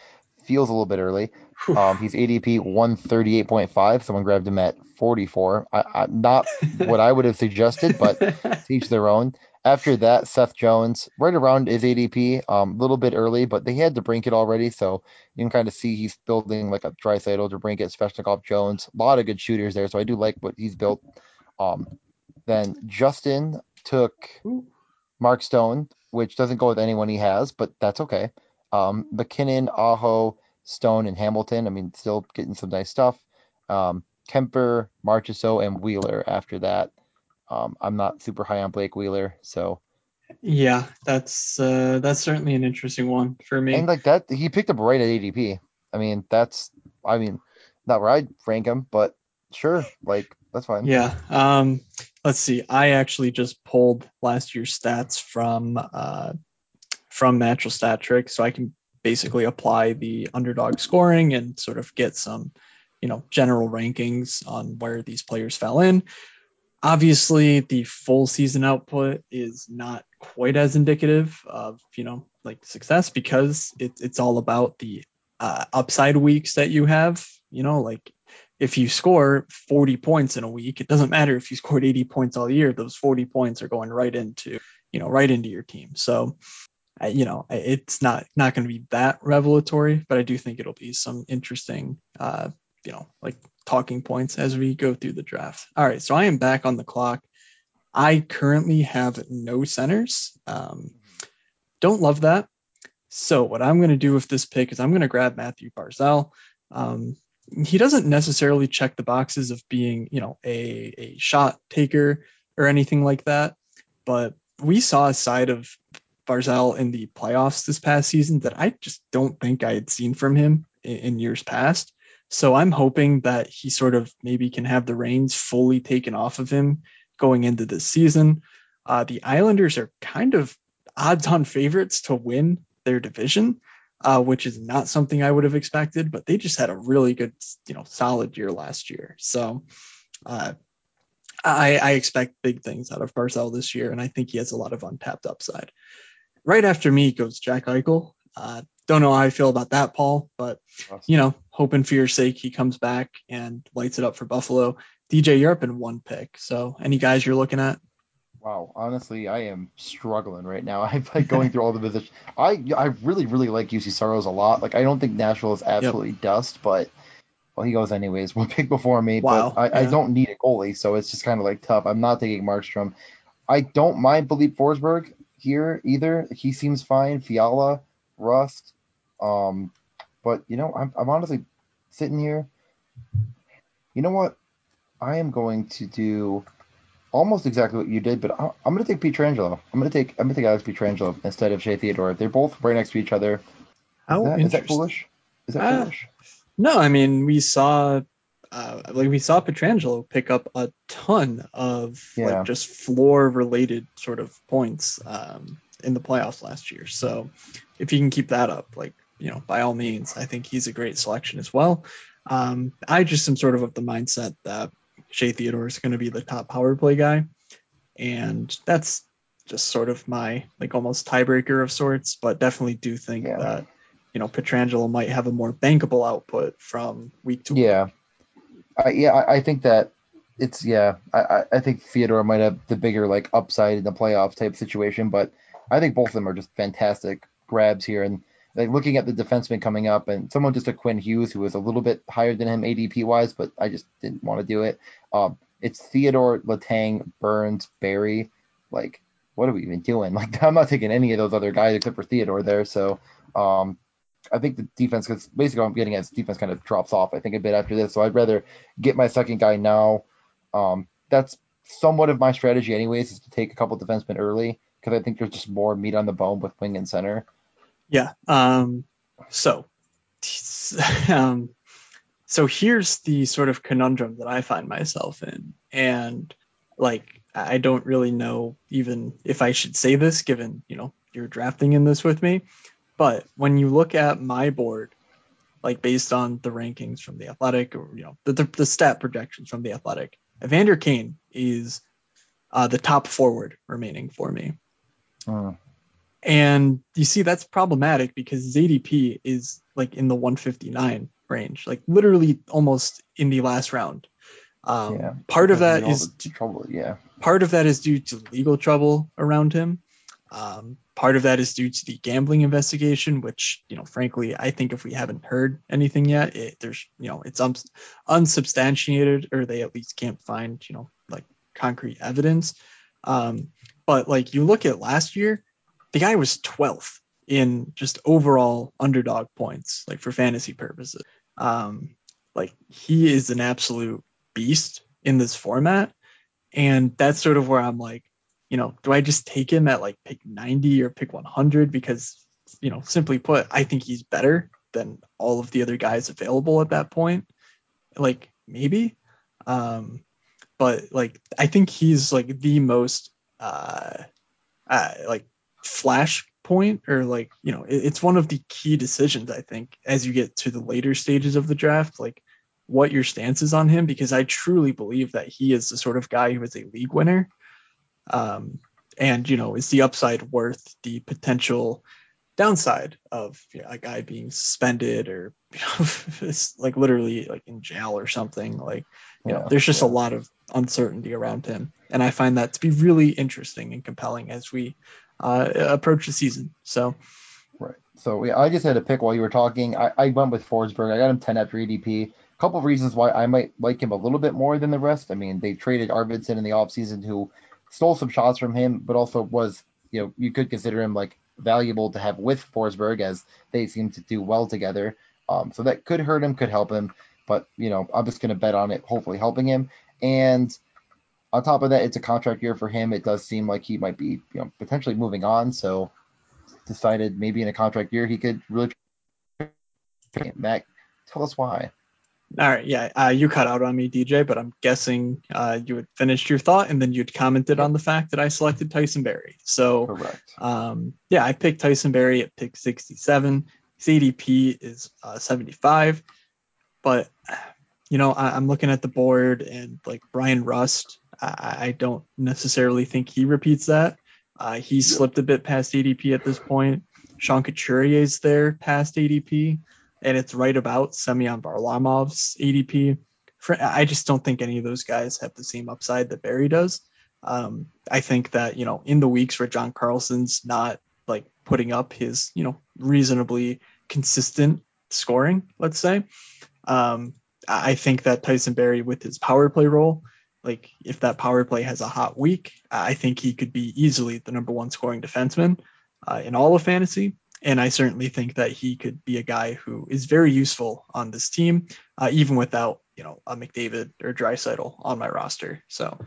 feels a little bit early. Um, he's ADP 138.5. Someone grabbed him at 44. I, I, not what I would have suggested, but to each their own. After that, Seth Jones, right around his ADP, a um, little bit early, but they had DeBrincat already, so you can kind of see he's building like a dry saddle to Draisaitl, DeBrincat, Svechnikov, Jones. A lot of good shooters there, so I do like what he's built. Um, then Justin took Mark Stone, which doesn't go with anyone he has, but that's okay. Um, MacKinnon, Aho, Stone, and Hamilton. I mean, still getting some nice stuff. Um, Kuemper, Marchessault, and Wheeler after that. Um, I'm not super high on Blake Wheeler, so yeah, that's uh, that's certainly an interesting one for me. And like that, he picked up right at ADP. I mean, that's I mean, not where I'd rank him, but sure, like that's fine. Yeah. Um, let's see. I actually just pulled last year's stats from uh, from Natural Stat Trick, so I can basically apply the underdog scoring and sort of get some, you know, general rankings on where these players fell in. Obviously, the full season output is not quite as indicative of, you know, like success because it, it's all about the uh, upside weeks that you have. You know, like if you score 40 points in a week, it doesn't matter if you scored 80 points all year, those 40 points are going right into, you know, right into your team. So you know, it's not not going to be that revelatory, but I do think it'll be some interesting, uh, you know, like talking points as we go through the draft. All right, so I am back on the clock. I currently have no centers. Um, don't love that. So what I'm going to do with this pick is I'm going to grab Matthew Barzal. Um, he doesn't necessarily check the boxes of being, you know, a, a shot taker or anything like that, but we saw a side of Barzal in the playoffs this past season that I just don't think I had seen from him in, in years past. So I'm hoping that he sort of maybe can have the reins fully taken off of him going into this season. Uh, the Islanders are kind of odds on favorites to win their division, uh, which is not something I would have expected, but they just had a really good, you know, solid year last year. So uh, I, I, expect big things out of Barzal this year, and I think he has a lot of untapped upside. Right after me goes Jack Eichel. Uh, don't know how I feel about that, Paul, but you know, hoping for your sake he comes back and lights it up for Buffalo. DJ, you're up in one pick. So, any guys you're looking at? Wow, honestly, I am struggling right now. I'm like going through all the positions. I I really really like Juuse Saros a lot. Like I don't think Nashville is absolutely yep. dust, but well, he goes anyways. One pick before me, wow. but I, yeah. I don't need a goalie, so it's just kind of like tough. I'm not taking Markstrom. I don't mind Filip Forsberg here either. He seems fine. Fiala, Rust. Um, but you know, I'm, I'm honestly sitting here. You know what? I am going to do almost exactly what you did, but I, am going to take Pietrangelo. I'm going to take I'm going to take Alex Pietrangelo instead of Shea Theodore. They're both right next to each other. How is that, is that foolish? Is that uh, foolish? No, I mean we saw uh, like we saw Pietrangelo pick up a ton of yeah. like just floor related sort of points um, in the playoffs last year. So if he can keep that up, like you know, by all means, I think he's a great selection as well. Um, I just am sort of of the mindset that Shea Theodore is going to be the top power play guy, and that's just sort of my like almost tiebreaker of sorts. But definitely do think yeah. that you know Pietrangelo might have a more bankable output from week to yeah. week. I, yeah, I, I think that it's yeah. I, I think Theodore might have the bigger like upside in the playoff type situation, but I think both of them are just fantastic grabs here. And like looking at the defenseman coming up, and someone just took Quinn Hughes, who was a little bit higher than him ADP wise, but I just didn't want to do it. Um, it's Theodore, Letang, Burns, Barrie. Like, what are we even doing? Like, I'm not taking any of those other guys except for Theodore there. So, um, I think the defense, because basically I'm getting at is defense kind of drops off, I think, a bit after this. So I'd rather get my second guy now. Um, that's somewhat of my strategy, anyways, is to take a couple defensemen early because I think there's just more meat on the bone with wing and center. Yeah. Um, so, um, so here's the sort of conundrum that I find myself in. And like, I don't really know even if I should say this, given, you know, you're drafting in this with me. But when you look at my board, like based on the rankings from the Athletic, or you know the the, the stat projections from the Athletic, Evander Kane is uh, the top forward remaining for me. Uh. And you see that's problematic because ADP is like in the 159 range, like literally almost in the last round. Um, Yeah. Part of that is that all is the trouble. Yeah. part of that is due to legal trouble around him. Um, part of that is due to the gambling investigation, which you know, frankly, I think if we haven't heard anything yet, it, there's you know, it's unsubstantiated, or they at least can't find you know like concrete evidence. Um, but like you look at last year, the guy was 12th in just overall underdog points, like for fantasy purposes. Um, like he is an absolute beast in this format. And that's sort of where I'm like, you know, do I just take him at like pick 90 or pick 100? Because, you know, simply put, I think he's better than all of the other guys available at that point. Like, maybe. Um, but like, I think he's like the most, uh, uh like, flash point or like, you know, it's one of the key decisions, I think, as you get to the later stages of the draft. Like, what your stance is on him because I truly believe that he is the sort of guy who is a league winner. Um, and you know, is the upside worth the potential downside of you know, a guy being suspended or you know, like literally like in jail or something? Like, you know, there's just yeah. a lot of uncertainty around him, and I find that to be really interesting and compelling as we uh, approach the season. So, Right. So yeah, I just had to pick while you were talking. I, I went with Forsberg. I got him 10 after ADP. A couple of reasons why I might like him a little bit more than the rest. I mean, they traded Arvidsson in the offseason who stole some shots from him, but also was, you know, you could consider him like valuable to have with Forsberg as they seem to do well together. Um, so that could hurt him, could help him. But, you know, I'm just going to bet on it, hopefully helping him. And on top of that, it's a contract year for him. It does seem like he might be, you know, potentially moving on. So decided maybe in a contract year he could really. Mac, tell us why. All right, yeah, uh, you cut out on me, DJ, but I'm guessing uh, you had finished your thought and then you'd commented on the fact that I selected Tyson Barrie. So, Correct. um, yeah, I picked Tyson Barrie at pick 67. His ADP is uh, 75, but you know, I, I'm looking at the board and like Bryan Rust, I, I don't necessarily think he repeats that. Uh, he's slipped a bit past ADP at this point. Sean Couturier's there past ADP and it's right about Semyon Varlamov's ADP. For, I just don't think any of those guys have the same upside that Barrie does. Um, I think that you know in the weeks where John Carlson's not like putting up his you know reasonably consistent scoring, let's say, um, I I think that Tyson Barrie with his power play role, like if that power play has a hot week, I think he could be easily the number one scoring defenseman uh, in all of fantasy. And I certainly think that he could be a guy who is very useful on this team, uh, even without you know a McDavid or Draisaitl on my roster. So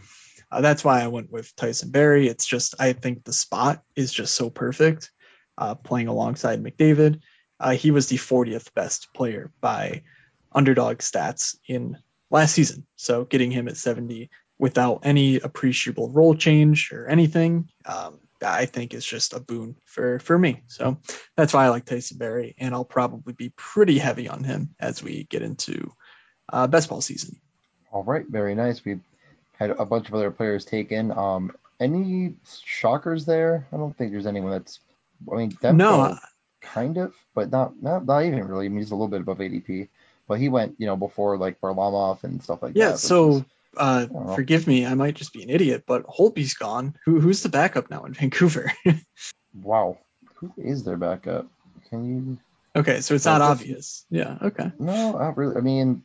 uh, that's why I went with Tyson Barrie. It's just I think the spot is just so perfect, uh, playing alongside McDavid. Uh, he was the 40th best player by underdog stats in last season. So getting him at 70 without any appreciable role change or anything, um, I think is just a boon for for me. So that's why I like Tyson Barrie, and I'll probably be pretty heavy on him as we get into uh, best ball season. All right, very nice. We had a bunch of other players taken. Um, any shockers there? I don't think there's anyone that's. I mean, Demko, No, kind of, but not, not not even really. I mean, he's a little bit above ADP, but he went, you know, before like Varlamov and stuff like yeah. that. Yeah, So was- uh, forgive me, I might just be an idiot, but Holtby's gone. Who who's the backup now in Vancouver? wow, who is their backup? Can you? okay, so it's not obvious. Yeah. Okay. No, not really. I mean,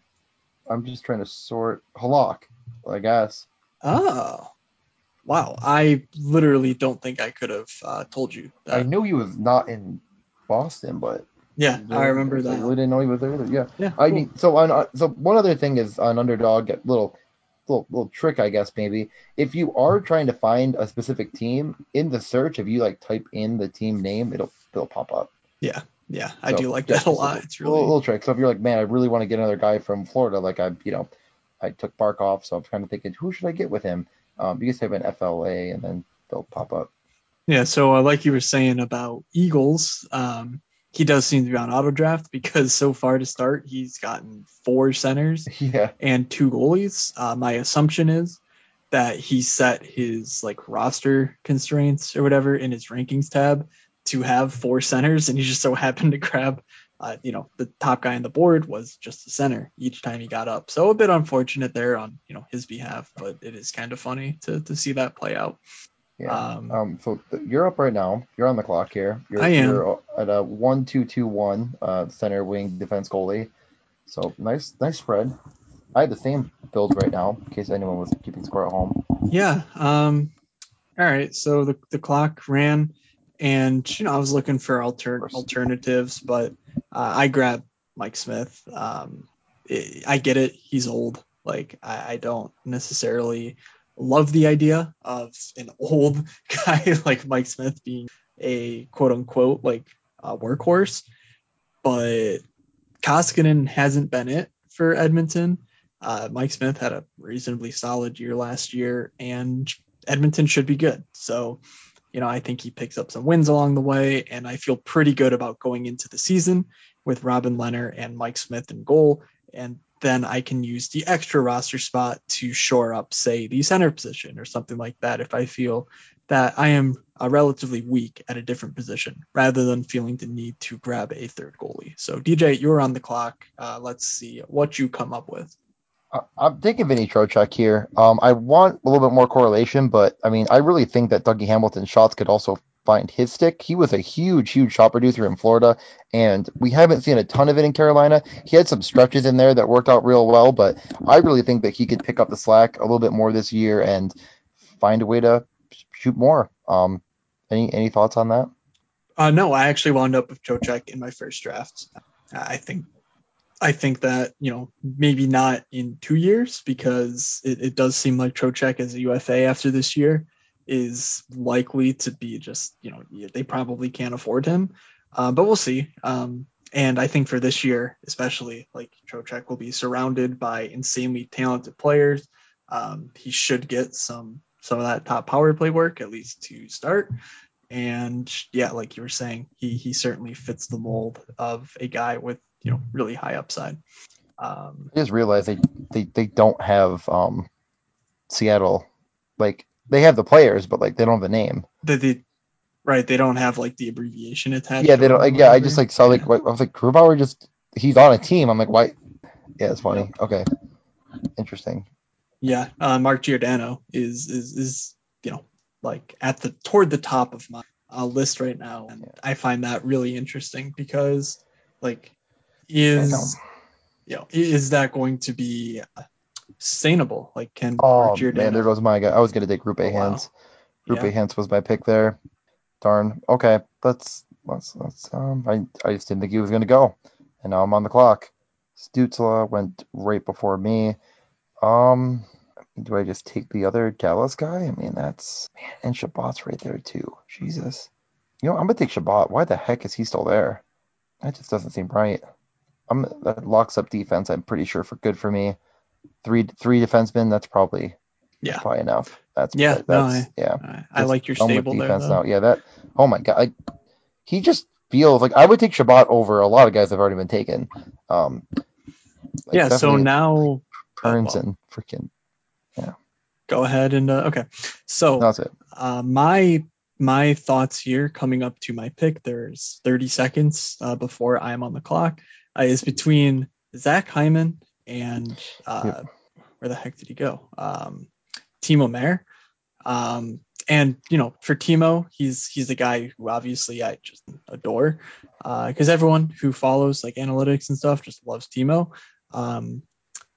I'm just trying to sort Halak, I guess. Oh. Wow. I literally don't think I could have uh, told you that. I knew he was not in Boston, but yeah, I remember I that. really didn't know he was there. Either. Yeah. Yeah. I cool. mean, so on. uh, So one other thing is on underdog, little, little, little trick, I guess maybe. If you are trying to find a specific team in the search, if you like type in the team name, it'll it'll pop up. yeah. Yeah. I So, do like that a lot. little- It's little, really. little trick. So if you're like, man, I really want to get another guy from Florida, like I, you know, I took Barkov, so I'm kind of thinking, who should I get with him? Um, you just type in FLA, and then they'll pop up. Yeah. So, uh, like you were saying about Eagles, um, he does seem to be on auto draft because so far to start, he's gotten four centers Yeah. and two goalies. Uh, my assumption is that he set his like roster constraints or whatever in his rankings tab to have four centers, and he just so happened to grab uh, you know, the top guy on the board was just a center each time he got up. So a bit unfortunate there on, you know, his behalf, but it is kind of funny to, to see that play out. Yeah. Um, um so th- you're up right now. You're on the clock here. You're, I am. You're at a one two two one uh, center wing defense goalie. So nice, nice spread. I had the same build right now in case anyone was keeping score at home. Yeah. Um. All right. So the the clock ran, and you know I was looking for alter alternatives, but uh, I grabbed Mike Smith. Um, it, I get it. He's old. Like I, I don't necessarily love the idea of an old guy like Mike Smith being a quote unquote like uh, workhorse, but Koskinen hasn't been it for Edmonton. Uh, Mike Smith had a reasonably solid year last year, and Edmonton should be good. So, you know, I think he picks up some wins along the way, and I feel pretty good about going into the season with Robin Lehner and Mike Smith in goal. And then I can use the extra roster spot to shore up, say, the center position or something like that if I feel that I am uh, relatively weak at a different position rather than feeling the need to grab a third goalie. So, DJ, you're on the clock. Uh, let's see what you come up with. I'm taking Vinny Trocheck here. Um, I want a little bit more correlation, but I mean, I really think that Dougie Hamilton's shots could also find his stick. He was a huge, huge shot producer in Florida, and we haven't seen a ton of it in Carolina. He had some stretches in there that worked out real well, but I really think that he could pick up the slack a little bit more this year and find a way to shoot more. Um, any any thoughts on that? Uh, no, I actually wound up with Trocheck in my first draft. I think I think that you know maybe not in two years because it, it does seem like Trocheck is a UFA after this year is likely to be just you know they probably can't afford him, uh, but we'll see. Um, and I think for this year, especially like Trocheck will be surrounded by insanely talented players. Um, he should get some some of that top power play work at least to start. And yeah, like you were saying, he he certainly fits the mold of a guy with you know really high upside. Um, I just realized they, they they don't have um, Seattle like they have the players, but like they don't have the name. The, the right, they don't have like the abbreviation attached. Yeah, they don't. Like, yeah, I just like saw like yeah. I was like Grubauer just he's on a team. I'm like, why? Yeah, it's funny. Okay, interesting. Yeah, uh, Mark Giordano is is is you know like at the toward the top of my uh, list right now, and yeah. I find that really interesting because like is you know is that going to be sustainable? Like can oh man, there goes my guy. I was gonna take Roope oh, Hintz. Wow. Roope yeah. Hintz was my pick there. Darn. Okay, let's let's let's um. I I just didn't think he was gonna go, and now I'm on the clock. Stützle went right before me. Um, do I just take the other Dallas guy? I mean, that's man, and Chabot's right there too. Jesus. You know, I'm gonna take Chabot. Why the heck is he still there? That just doesn't seem right. I'm that locks up defense. I'm pretty sure for good for me. Three three defensemen. That's probably yeah that's probably enough. That's yeah. That's, no, I, yeah. I, I like your stable defense there, now. Yeah, that. Oh my god, I, he just feels like I would take Chabot over a lot of guys that have already been taken. Um, like yeah. So now Kearns well, and freaking yeah. Go ahead and uh, okay. So that's it. Uh, my my thoughts here coming up to my pick. There's 30 seconds uh, before I'm on the clock uh, is between Zach Hyman and uh, yep. where the heck did he go? Um, Timo Meier. Um, and you know, for Timo, he's he's the guy who obviously I just adore because uh, everyone who follows like analytics and stuff just loves Timo. Um,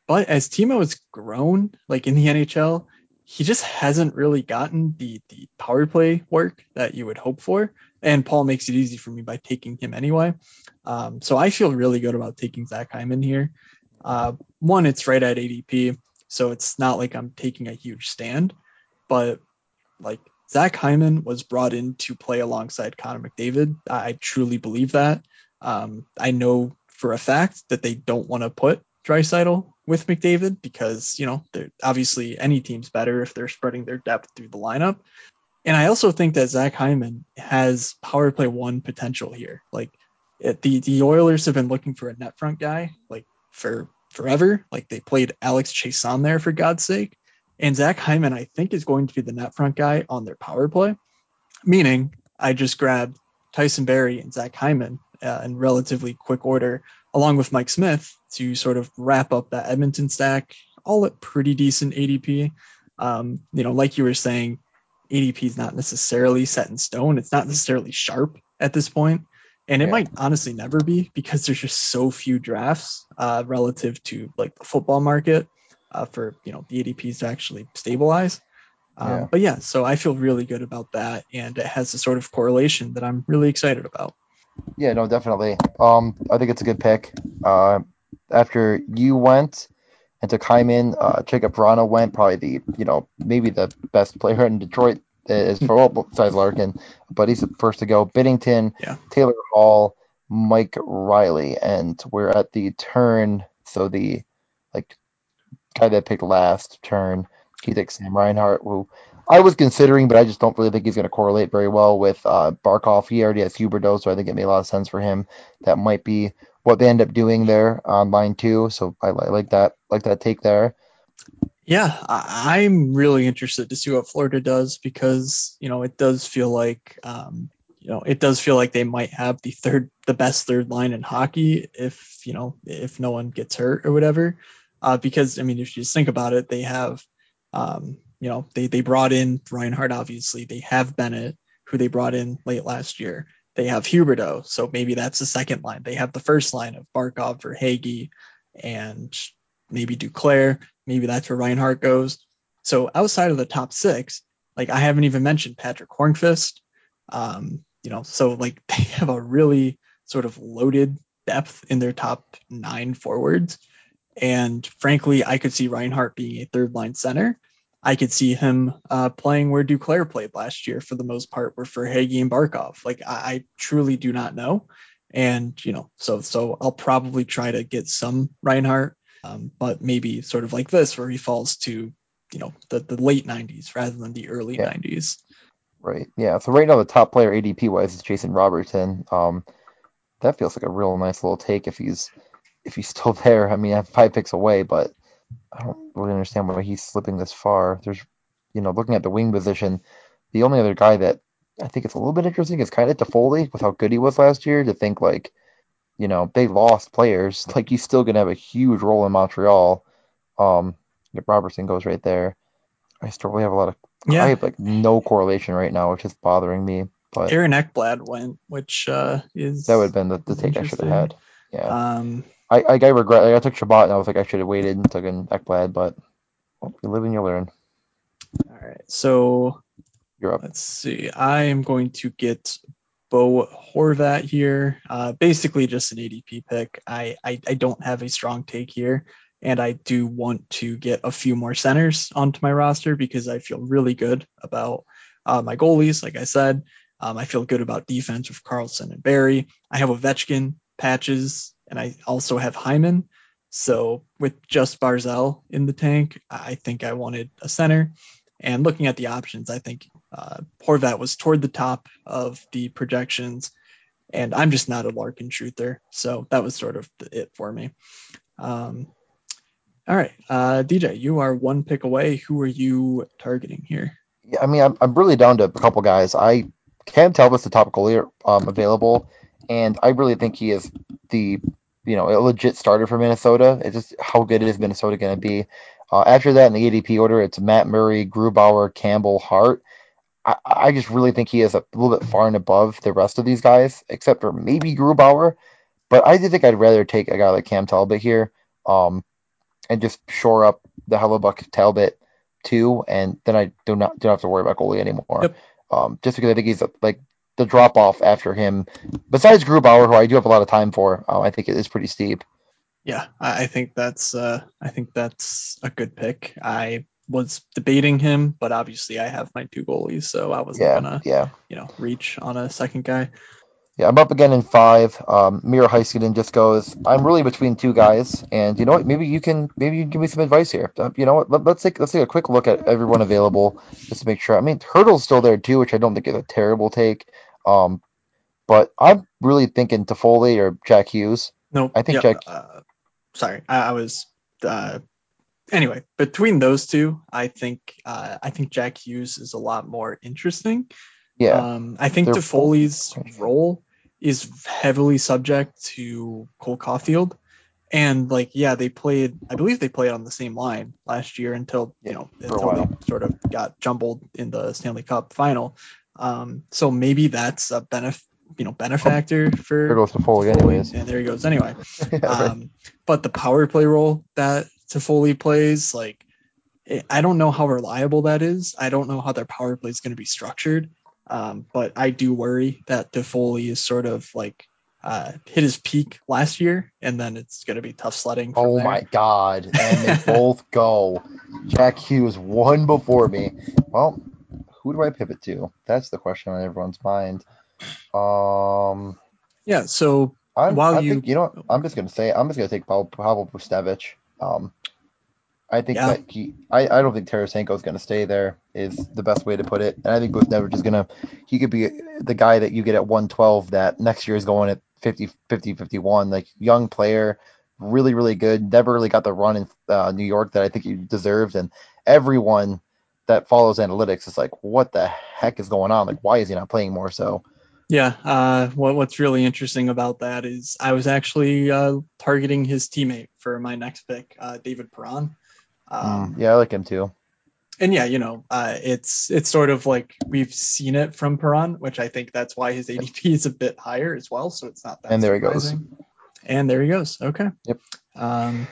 but as Timo has grown, like in the NHL, he just hasn't really gotten the the power play work that you would hope for. And Paul makes it easy for me by taking him anyway. Um, so I feel really good about taking Zach Hyman here. Uh, one, it's right at ADP, so it's not like I'm taking a huge stand, but like Zach Hyman was brought in to play alongside Connor McDavid. I truly believe that. Um, I know for a fact that they don't want to put Draisaitl with McDavid because you know obviously any team's better if they're spreading their depth through the lineup. And I also think that Zach Hyman has power play one potential here. Like it, the the Oilers have been looking for a net front guy like for forever. Like they played Alex Chiasson there for God's sake. And Zach Hyman, I think, is going to be the net front guy on their power play. Meaning, I just grabbed Tyson Barrie and Zach Hyman uh, in relatively quick order, along with Mike Smith, to sort of wrap up that Edmonton stack, all at pretty decent ADP. Um, you know, like you were saying, ADP is not necessarily set in stone. It's not necessarily sharp at this point, and it Yeah. might honestly never be because there's just so few drafts uh, relative to like the football market uh, for you know the ADPs to actually stabilize. Um, Yeah. But yeah, so I feel really good about that, and it has a sort of correlation that I'm really excited about. Yeah, no, definitely. Um, I think it's a good pick. Uh, after you went and took Hyman, uh, Jakub Vrana went, probably the, you know, maybe the best player in Detroit is for well, besides Larkin, but he's the first to go. Binnington, Yeah. Taylor Hall, Mike Reilly, and we're at the turn. So the like guy that picked last turn, he takes Sam Reinhart, who I was considering, but I just don't really think he's going to correlate very well with uh, Barkov. He already has Huberdeau, so I think it made a lot of sense for him. That might be what they end up doing there on line two. So I, I like that, like that take there. Yeah, I, I'm really interested to see what Florida does because you know it does feel like um, you know it does feel like they might have the third, the best third line in hockey if you know if no one gets hurt or whatever. Uh, because I mean, if you just think about it, they have um, you know they they brought in Reinhart, obviously they have Bennett, who they brought in late last year. They have Huberdeau, so maybe that's the second line. They have the first line of Barkov Verhaeghe and maybe Duclair. Maybe that's where Reinhart goes. So outside of the top six, like I haven't even mentioned Patric Hornqvist. Um, you know, so like they have a really sort of loaded depth in their top nine forwards. And frankly, I could see Reinhart being a third line center. I could see him uh, playing where Duclair played last year for the most part, were Verhaeghe and Barkov. Like I, I truly do not know. And you know, so so I'll probably try to get some Reinhart um, but maybe sort of like this where he falls to you know the, the late 90s rather than the early Yeah. 90s Right. Yeah. So right now the top player ADP wise is Jason Robertson. Um, that feels like a real nice little take if he's if he's still there. I mean, I have five picks away, but I don't really understand why he's slipping this far. There's, you know, looking at the wing position, the only other guy that I think it's a little bit interesting is kind of Toffoli with how good he was last year. To think like, you know, they lost players, like he's still gonna have a huge role in Montreal. Um, if Robertson goes right there. I still really have a lot of yeah. I have like no correlation right now, which is bothering me. But aaron ekblad went which uh is that would have been the, the take I should have had. Yeah, um I, I, I regret. Like, I took Chabot and I was like I should have waited and took an Ekblad, but well, you live and you learn. all right so You're up. let's see i am going to get bo horvat here uh basically just an adp pick I, I i don't have a strong take here and I do want to get a few more centers onto my roster because I feel really good about uh, my goalies. Like I said, um, I feel good about defense with Carlson and Barrie. I have Ovechkin patches, and I also have Hyman. So with just Barzal in the tank, I think I wanted a center. And looking at the options, I think uh, Horvat was toward the top of the projections, and I'm just not a Larkin truther, so that was sort of it for me. Um, all right, uh, DJ, you are one pick away. Who are you targeting here? Yeah, I mean, I'm, I'm really down to a couple guys. I can't Cam Talbot's the top goalie um, available, and I really think he is the you know a legit starter for Minnesota. It's just how good is Minnesota going to be? Uh, after that, in the ADP order, it's Matt Murray, Grubauer, Campbell, Hart. I, I just really think he is a little bit far and above the rest of these guys, except for maybe Grubauer. But I do think I'd rather take a guy like Cam Talbot here, um, and just shore up the Hellebuyck Talbot too, and then I do not don't have to worry about goalie anymore. Yep. Um, just because I think he's a, like the drop off after him, besides Grubauer, who I do have a lot of time for, um, I think it is pretty steep. Yeah, I, think that's uh, I think that's a good pick. I was debating him, but obviously I have my two goalies, so I wasn't Yeah, gonna yeah, you know reach on a second guy. yeah. I'm up again in five. Um, Miro Heiskanen just goes. I'm really between two guys, and you know what? Maybe you can maybe you can give me some advice here. Uh, you know what? Let, let's take let's take a quick look at everyone available just to make sure. I mean, Hertl's still there too, which I don't think is a terrible take. Um, but I'm really thinking Toffoli or Jack Hughes. No, I think yeah, Jack- Uh, sorry, I, I was. Uh, anyway, between those two, I think uh, I think Jack Hughes is a lot more interesting. Yeah, Um, I think They're role is heavily subject to Cole Caufield. And like, yeah, they played. I believe they played on the same line last year until you know until they sort of got jumbled in the Stanley Cup final. Um, so maybe that's a benef- you know benefactor for There goes Toffoli, anyways. and there he goes anyway. Yeah, right. Um, but the power play role that Toffoli plays, like, I don't know how reliable that is. I don't know how their power play is going to be structured. Um, but I do worry that Toffoli is sort of like uh, hit his peak last year, and then it's going to be tough sledding. Oh there. my god. And they both go. Jack Hughes one before me. Well, who do I pivot to? That's the question on everyone's mind. Um Yeah. So I'm, While I you- think you know what, I'm just gonna say I'm just gonna take Pavel, Pavel Buchnevich. Um I think Yeah. that he I, I don't think Tarasenko is gonna stay there is the best way to put it. And I think Buchnevich is gonna he could be the guy that you get at 112 that next year is going at 50 50 51 like young player really really good. Never really got the run in uh, New York that I think he deserved. And everyone that follows analytics is like what the heck is going on? Like why is he not playing more so yeah, uh, what what's really interesting about that is I was actually uh, targeting his teammate for my next pick, uh, David Perron. Um, Mm, yeah I like him too and yeah, you know, uh, it's it's sort of like we've seen it from Perron, which I think that's why his ADP is a bit higher as well. So it's not that. And there he goes. And there he goes. Okay. Yep. Um.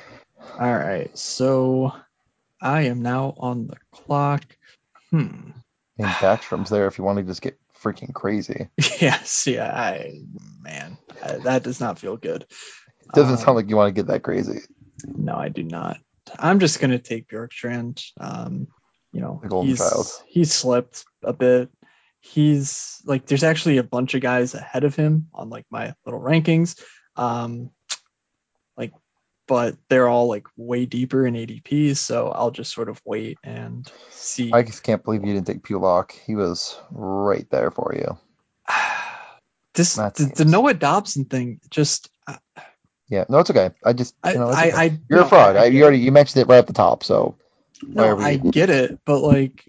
All right. So I am now on the clock. Hmm. And Backstrom's there if you want to just get freaking crazy. yes. Yeah. I man, uh, that does not feel good. It doesn't Um, sound like you want to get that crazy. No, I do not. I'm just gonna take Bjorkstrand. Um, you know, The golden he's child. he's slipped a bit. He's like there's actually a bunch of guys ahead of him on like my little rankings. Um like but they're all like way deeper in ADP, so I'll just sort of wait and see. I just can't believe you didn't take Pulock. He was right there for you. this the, the Noah Dobson thing just I Yeah, no, it's okay. I just I, you know, I, okay. I, you're no, a fraud. I you already you mentioned it right at the top. So No, I you- get it, but like,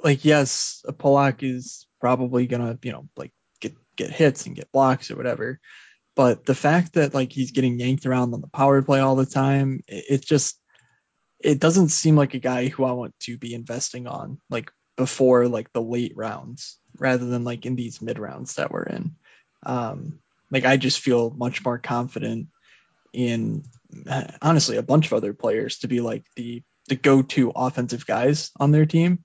like yes, a Pulock is probably gonna, you know, like get get hits and get blocks or whatever. But the fact that like he's getting yanked around on the power play all the time, it, it just it doesn't seem like a guy who I want to be investing on like before like the late rounds rather than like in these mid rounds that we're in. Um, like I just feel much more confident in uh, honestly a bunch of other players to be like the the go-to offensive guys on their team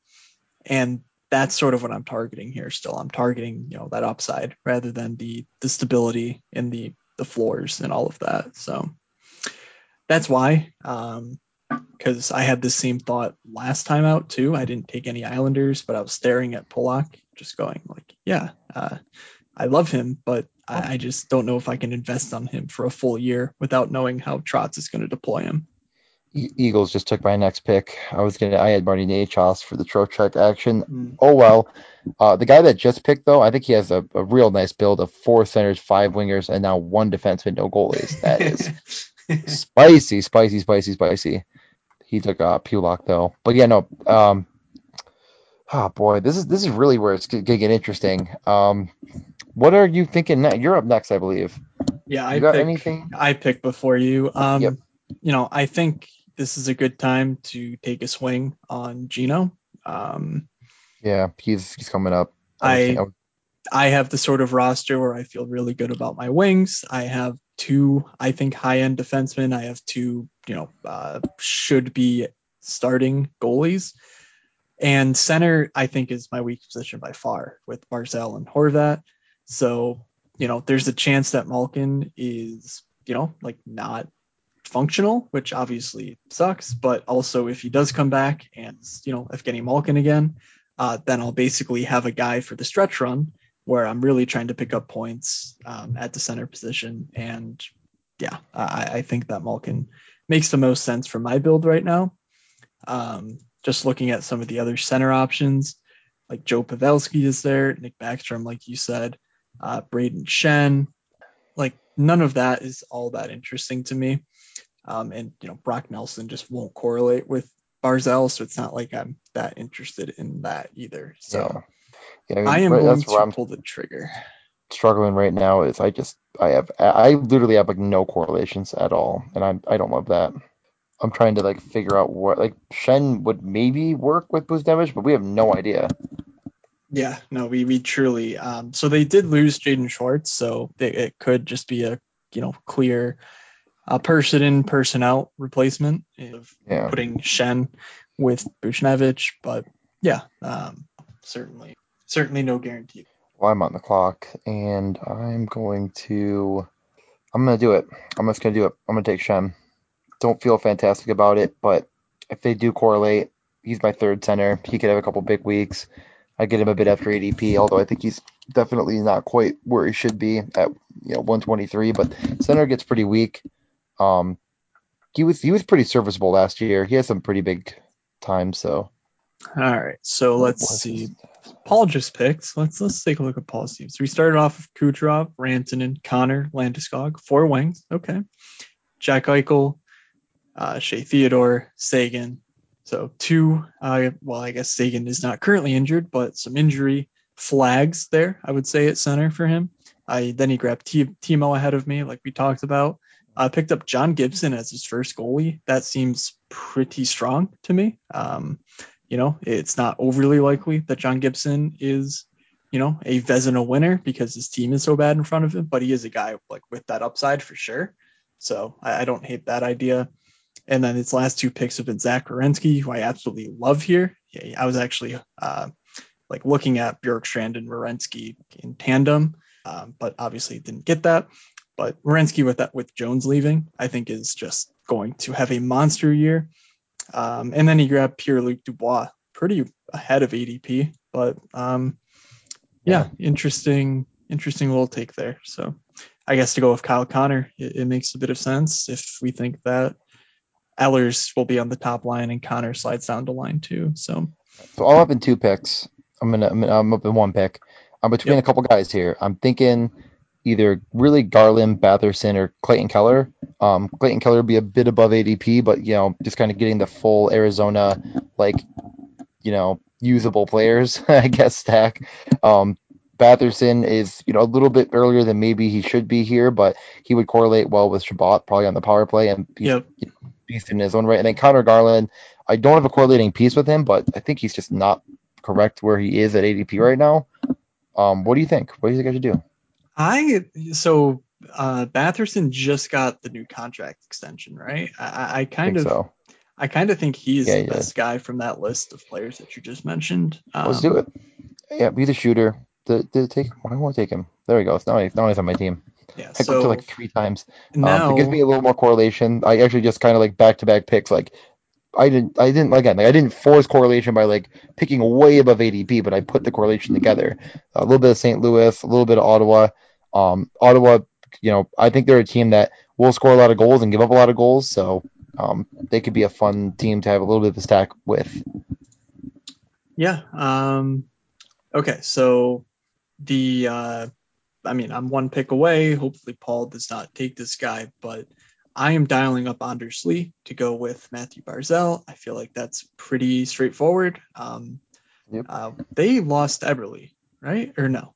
and that's sort of what i'm targeting here still. I'm targeting you know that upside rather than the the stability and the the floors and all of that. So that's why um because i had the same thought last time out too. I didn't take any islanders but i was staring at Pulock just going like yeah uh, i love him but I, I just don't know if i can invest on him for a full year without knowing how trotz is going to deploy him Eagles just took my next pick. I was gonna I had Marty Necas for the Trocheck action. Mm. Oh well. Uh, the guy that just picked though, I think he has a, a real nice build of four centers, five wingers, and now one defenseman, no goalies. That is spicy, spicy, spicy, spicy. He took uh Pulock though, but yeah, no. Um, oh boy, this is this is really where it's gonna get interesting. Um, what are you thinking? Ne- You're up next, I believe. yeah You i got pick, anything? I picked before you. Um, Yep. you know, I think this is a good time to take a swing on Gino. Um, Yeah, he's he's coming up. I would- I have the sort of roster where I feel really good about my wings. I have two, I think, high end defensemen. I have two, you know, uh, should be starting goalies. And center, I think, is my weak position by far with Barzal and Horvat. So, you know, there's a chance that Malkin is, you know, like not functional, which obviously sucks. But also, if he does come back and, you know, Evgeny Malkin again, uh, then I'll basically have a guy for the stretch run where I'm really trying to pick up points um, at the center position. And yeah, I, I think that Malkin makes the most sense for my build right now. Um, just looking at some of the other center options, like Joe Pavelski is there, Nick Backstrom, like you said, uh, Brayden Schenn. Like none of that is all that interesting to me. Um, and you know, Brock Nelson just won't correlate with Barzal, so it's not like I'm that interested in that either. So yeah. Yeah, I am right- going that's where to I'm pull the trigger. struggling right now is I just I have I literally have like no correlations at all, and I I don't love that. I'm trying to like figure out what like Schenn would maybe work with boost damage, but we have no idea. Yeah, no, we we truly. Um, so they did lose Jaden Schwartz, so they, it could just be a you know clear uh, person in person out replacement of Yeah. putting Schenn with Buchnevich, but yeah, um, certainly certainly no guarantee. Well, I'm on the clock, and I'm going to. I'm gonna do it. I'm just gonna do it. I'm gonna take Schenn. Don't feel fantastic about it, but if they do correlate, he's my third center. He could have a couple big weeks. I get him a bit after ADP, although I think he's definitely not quite where he should be at you know 123. But center gets pretty weak. Um, he was he was pretty serviceable last year. He had some pretty big times, so All right, so let's see. his- Paul just picked. Let's let's take a look at Paul's team. So we started off with Kucherov, Rantanen, Connor, Landeskog, four wings. Okay. Jack Eichel, uh, Shea Theodore, Seguin. So two. Uh, well, I guess Seguin is not currently injured, but some injury flags there. I would say at center for him. I then he grabbed T- Timo ahead of me, like we talked about. I picked up John Gibson as his first goalie. That seems pretty strong to me. Um, you know, it's not overly likely that John Gibson is, you know, a Vezina winner because his team is so bad in front of him, but he is a guy like with that upside for sure. So I, I don't hate that idea. And then his last two picks have been Zach Werenski, who I absolutely love here. I was actually uh, like looking at Bjorkstrand and Werenski in tandem, um, but obviously didn't get that. But Werenski with that with Jones leaving, I think is just going to have a monster year. Um, and then he grabbed Pierre Luc Dubois, pretty ahead of ADP, but um, yeah, interesting, interesting little take there. So I guess to go with Kyle Connor, it, it makes a bit of sense if we think that Ehlers will be on the top line and Connor slides down to line two. So So I'm up in two picks. I'm gonna I'm, I'm up in one pick. I'm between Yep. a couple guys here. I'm thinking either really Garland, Batherson, or Clayton Keller. Um, Clayton Keller would be a bit above ADP, but you know, just kind of getting the full Arizona like you know usable players, I guess stack. Um, Batherson is you know a little bit earlier than maybe he should be here, but he would correlate well with Chabot probably on the power play and he's yep, beast in his own right. And then Connor Garland, I don't have a correlating piece with him, but I think he's just not correct where he is at ADP right now. Um, what do you think? What do you think I should do? I so uh, Batherson just got the new contract extension, right? I, I I I kind think of so. I kind of think he's Yeah, the he did. best guy from that list of players that you just mentioned. Let's Um, do it. Yeah, be the shooter. The, the take. I want to take him. There we go. It's now, he's- now he's on my team. Yeah. I So it like three times. Um, now, to give me a little more correlation, I actually just kind of like back to back picks. Like I didn't, I didn't like, like I didn't force correlation by like picking way above ADP, but I put the correlation together. A little bit of St. Louis, a little bit of Ottawa. Um, Ottawa, you know, I think they're a team that will score a lot of goals and give up a lot of goals, so um, they could be a fun team to have a little bit of a stack with. yeah. Um, okay. So the uh, I mean, I'm one pick away. Hopefully, Paul does not take this guy, but I am dialing up Anders Lee to go with Matthew Barzal. I feel like that's pretty straightforward. Um, Yep. uh, they lost Eberle, right? Or no?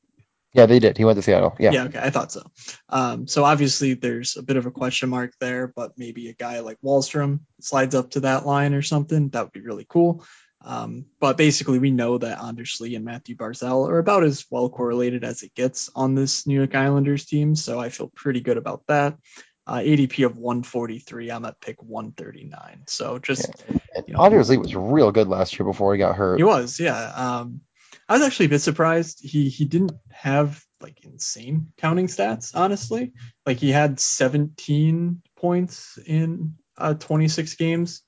Yeah, they did. He went to Seattle. Yeah. Yeah. Okay, I thought so. Um, so obviously there's a bit of a question mark there, but maybe a guy like Wahlstrom slides up to that line or something. That would be really cool. Um, but basically, we know that Anders Lee and Matthew Barzal are about as well correlated as it gets on this New York Islanders team. So I feel pretty good about that. Uh, ADP of 143. I'm at pick 139. So just And you know. Anders Lee was real good last year before he got hurt. he was, yeah. Um, I was actually a bit surprised. He he didn't have like insane counting stats, honestly. Like he had 17 points in uh, 26 games,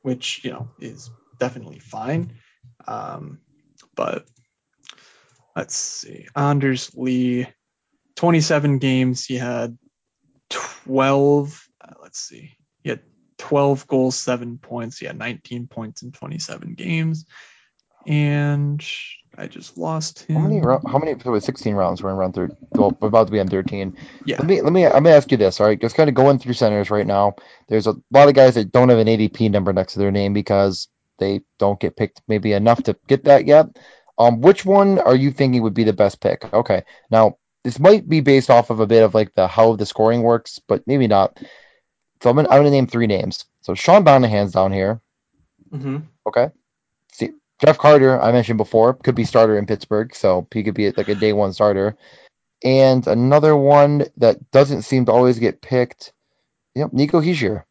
which you know is definitely fine. Um, but let's see, Anders Lee, 27 games. He had 12. Uh, let's see, he had 12 goals, seven points. He had 19 points in 27 games, and I just lost him. How many? How many? So it 16 rounds. We're in round third. Well, we're about to be on 13. Yeah. Let me. Let me. I'm gonna ask you this. All right. Just kind of going through centers right now. There's a lot of guys that don't have an ADP number next to their name because they don't get picked maybe enough to get that yet. Um, which one are you thinking would be the best pick? Okay. Now, this might be based off of a bit of like the how the scoring works, but maybe not. So I'm gonna, I'm gonna name three names. So Sean Monahan's down here. Mm-hmm. Okay. See, Jeff Carter, I mentioned before, could be starter in Pittsburgh, so he could be like a day one starter. And another one that doesn't seem to always get picked. Yep, Nico Hischier.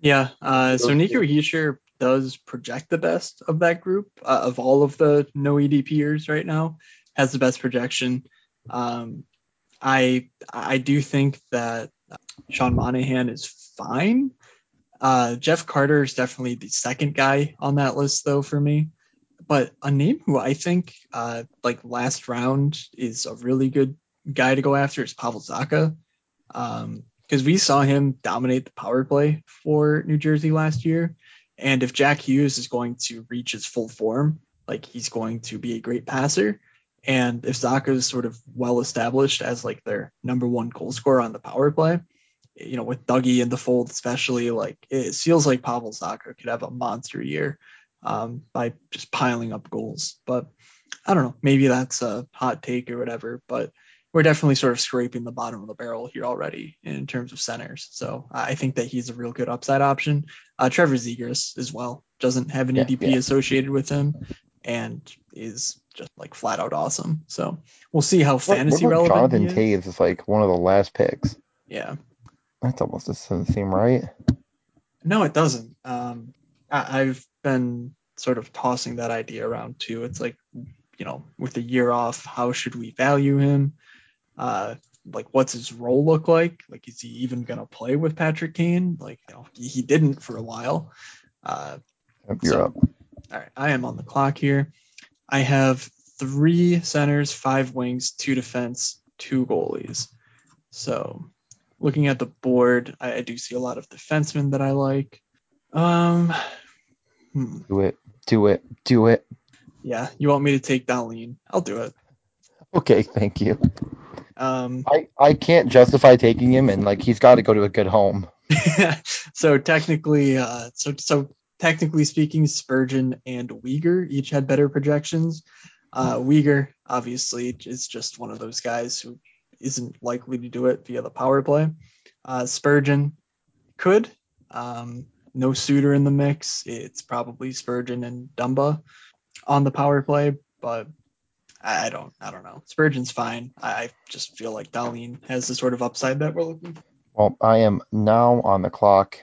Yeah. Uh, so Nico two. Does project the best of that group uh, of all of the no ADPers right now. Has the best projection. Um, I I do think that Sean Monahan is fine. Uh, Jeff Carter is definitely the second guy on that list though for me. But a name who I think uh, like last round is a really good guy to go after is Pavel Zacha. Um, because we saw him dominate the power play for New Jersey last year. And if Jack Hughes is going to reach his full form, like he's going to be a great passer. And if Zacha is sort of well established as like their number one goal scorer on the power play, you know, with Dougie in the fold, especially, like it feels like Pavel Zacha could have a monster year um, by just piling up goals. But I don't know, maybe that's a hot take or whatever, but we're definitely sort of scraping the bottom of the barrel here already in terms of centers. So I think that he's a real good upside option. Uh, Trevor Zegras as well doesn't have an Yeah, ADP yeah. associated with him and is just like flat out awesome. So we'll see how What, fantasy what about relevant Jonathan is. Toews is like one of the last picks? Yeah. That's almost doesn't seem right. No, it doesn't. Um, I, I've been sort of tossing that idea around too. It's like, you know, with a year off, how should we value him? Uh, like, what's his role look like? Like, is he even gonna play with Patrick Kane? Like, you know, he, he didn't for a while. Uh, You're so, up. all right, I am on the clock here. I have three centers, five wings, two defense, two goalies. So, looking at the board, I, I do see a lot of defensemen that I like. Um, hmm, Do it. Do it. Do it. yeah, you want me to take Dahlin? I'll do it. Okay, thank you. Um, I, I can't justify taking him, and like he's got to go to a good home. so technically, uh, so so technically speaking, Spurgeon and Weegar each had better projections. Uh, Weegar obviously is just one of those guys who isn't likely to do it via the power play. Uh, Spurgeon could. Um, no Suter in the mix. It's probably Spurgeon and Dumba on the power play, but I don't I don't know. Spurgeon's fine. I just feel like Dahlin has the sort of upside that we're looking for. Well, I am now on the clock.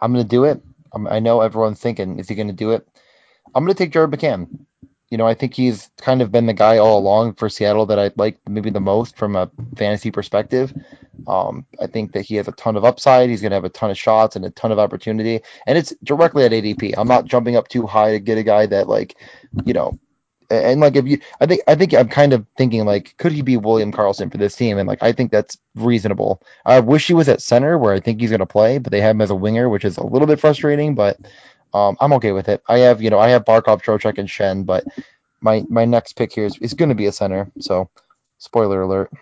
I'm gonna do it. Um, I know everyone's thinking, is he gonna do it? I'm gonna take Jared McCann. You know, I think he's kind of been the guy all along for Seattle that I like maybe the most from a fantasy perspective. Um, I think that he has a ton of upside. He's going to have a ton of shots and a ton of opportunity, and it's directly at ADP. I'm not jumping up too high to get a guy that like, you know, and, like if you, I think I think I'm kind of thinking like, could he be William Karlsson for this team? And like I think that's reasonable. I wish he was at center where I think he's going to play, but they have him as a winger, which is a little bit frustrating, but. Um, I'm okay with it. I have, you know, I have Barkov, Trocheck, and Schenn, but my my next pick here is, is going to be a center. So, spoiler alert.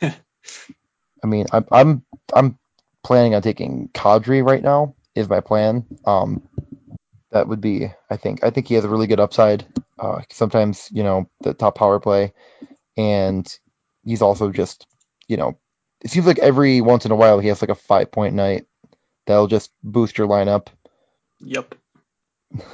I mean, I'm I'm I'm planning on taking Kadri right now. Is my plan. Um, that would be. I think I think he has a really good upside. Uh, sometimes you know the top power play, and he's also just you know. It seems like every once in a while he has like a five point night that'll just boost your lineup. Yep.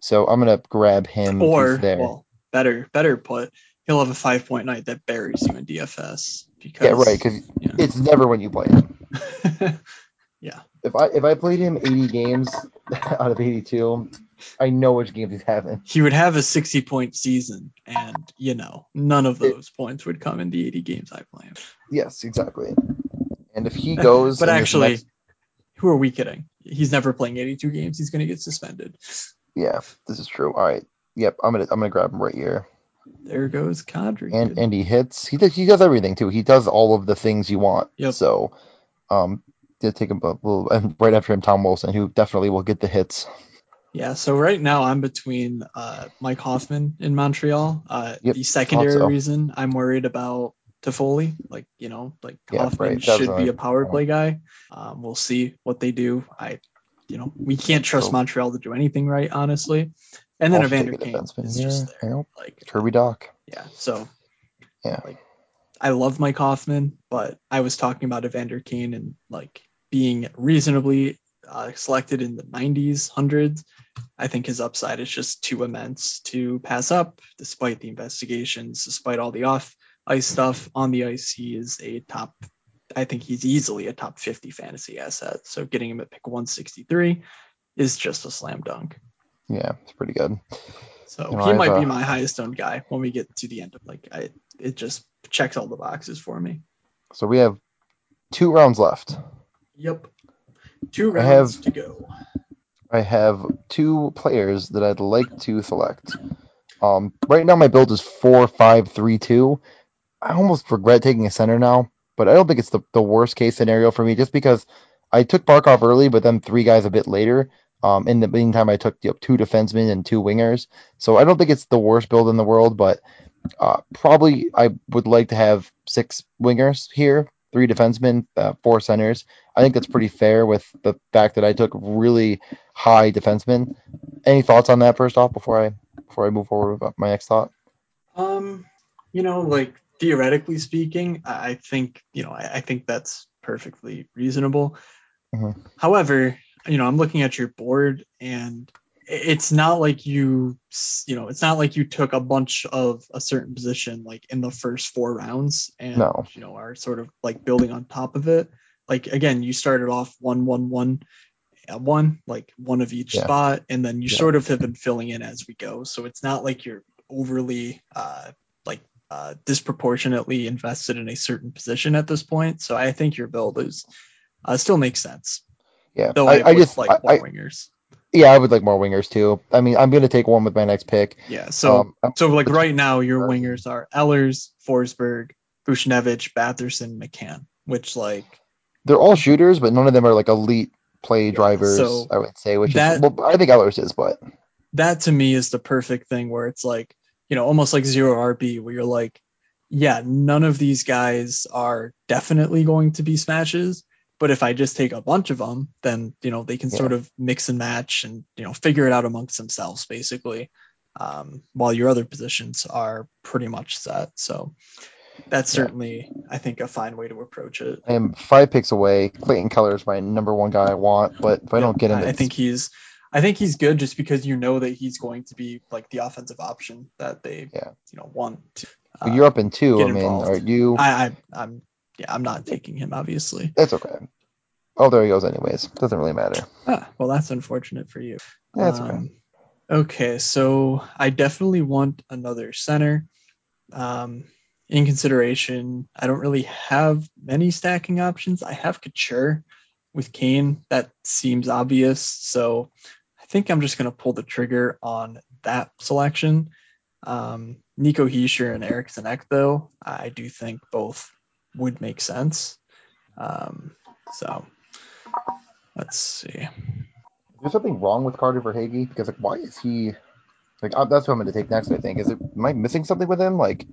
So I'm gonna grab him. Or there. well, better better put, he'll have a five point night that buries you in DFS because yeah, right. Because yeah. it's never when you play him. yeah. If I if I played him 80 games out of 82, I know which games he's having. He would have a 60 point season, and you know, none of those points would come in the 80 games I play him. Yes, exactly. And if he goes, But actually, next- who are we kidding? He's never playing 82 games. He's going to get suspended. yeah, this is true. All right. Yep, I'm gonna I'm gonna grab him right here. There goes Kadri. And and he hits. He does he does everything too. He does all of the things you want. Yep. So, um, did take him a little, and right after him, Tom Wilson, who definitely will get the hits. Yeah, so right now I'm between uh, Mike Hoffman in Montreal. Uh, Yep, the secondary so. reason I'm worried about Toffoli, like you know, like Yeah, Hoffman right, should be a power play guy. Um, we'll see what they do. I, you know, we can't trust So- Montreal to do anything right, honestly. And then Also Evander Kane is here. just there, Yep. like Kirby Dach. yeah. So Yeah. like I love Mike Hoffman, but I was talking about Evander Kane and like being reasonably uh, selected in the 90s, hundreds. I think his upside is just too immense to pass up, despite the investigations, despite all the off ice stuff. On the ice, he is a top. I think he's easily a top 50 fantasy asset. So getting him at pick 163 is just a slam dunk. Yeah, it's pretty good. So you know, he I've, might be my highest owned guy when we get to the end of like I it just checks all the boxes for me. So we have two rounds left. Yep. Two rounds have, to go. I have two players that I'd like to select. Um, right now my build is four five three two. I almost regret taking a center now, but I don't think it's the, the worst case scenario for me just because I took Barkov early, but then three guys a bit later. Um, in the meantime, I took you know, two defensemen and two wingers. So I don't think it's the worst build in the world, but uh, probably I would like to have six wingers here, three defensemen, uh, four centers. I think that's pretty fair with the fact that I took really high defensemen. Any thoughts on that first off before I before I move forward with my next thought? Um, you know, like theoretically speaking, I think you know I, I think that's perfectly reasonable. Mm-hmm. However, you know, I'm looking at your board and it's not like you you know it's not like you took a bunch of a certain position like in the first four rounds and no. you know are sort of like building on top of it like again you started off one one one one like one of each yeah. spot and then you yeah. sort of have been filling in as we go so it's not like you're overly uh like uh disproportionately invested in a certain position at this point so i think your build is uh, still makes sense yeah, Though I, I, I just like more I, wingers. Yeah, I would like more wingers too. I mean, I'm gonna take one with my next pick. Yeah, so um, so like right now, your wingers are Ehlers, Forsberg, Buchnevich, Batherson, McCann, which like they're all shooters, but none of them are like elite play drivers. Yeah, so I would say, which that, is well, I think Ehlers is, but that to me is the perfect thing where it's like you know almost like zero RB, where you're like, yeah, none of these guys are definitely going to be smashes, but if I just take a bunch of them, then you know they can yeah. sort of mix and match and you know figure it out amongst themselves basically. Um, while your other positions are pretty much set. So that's certainly, yeah. I think, a fine way to approach it. I am five picks away. Clayton Keller is my number one guy I want, but if I don't get him, I think he's, I think he's good just because you know that he's going to be like the offensive option that they, yeah. you know, want. To, uh, you're up in two. I mean, are you? I, I, I'm yeah, I'm not taking him, obviously. That's okay. Oh, there he goes. Anyways, doesn't really matter. Ah, well, that's unfortunate for you. That's um, okay. Okay, so I definitely want another center. Um, in consideration, I don't really have many stacking options. I have Couture with Kane. That seems obvious. So I think I'm just going to pull the trigger on that selection. Um, Nico Hischier and Eriksson Ek, though, I do think both would make sense. Um, so let's see. Is there something wrong with Carter Verhaeghe? Because like, why is he like? Uh, that's what I'm going to take next. I think is it. Am I missing something with him? Like,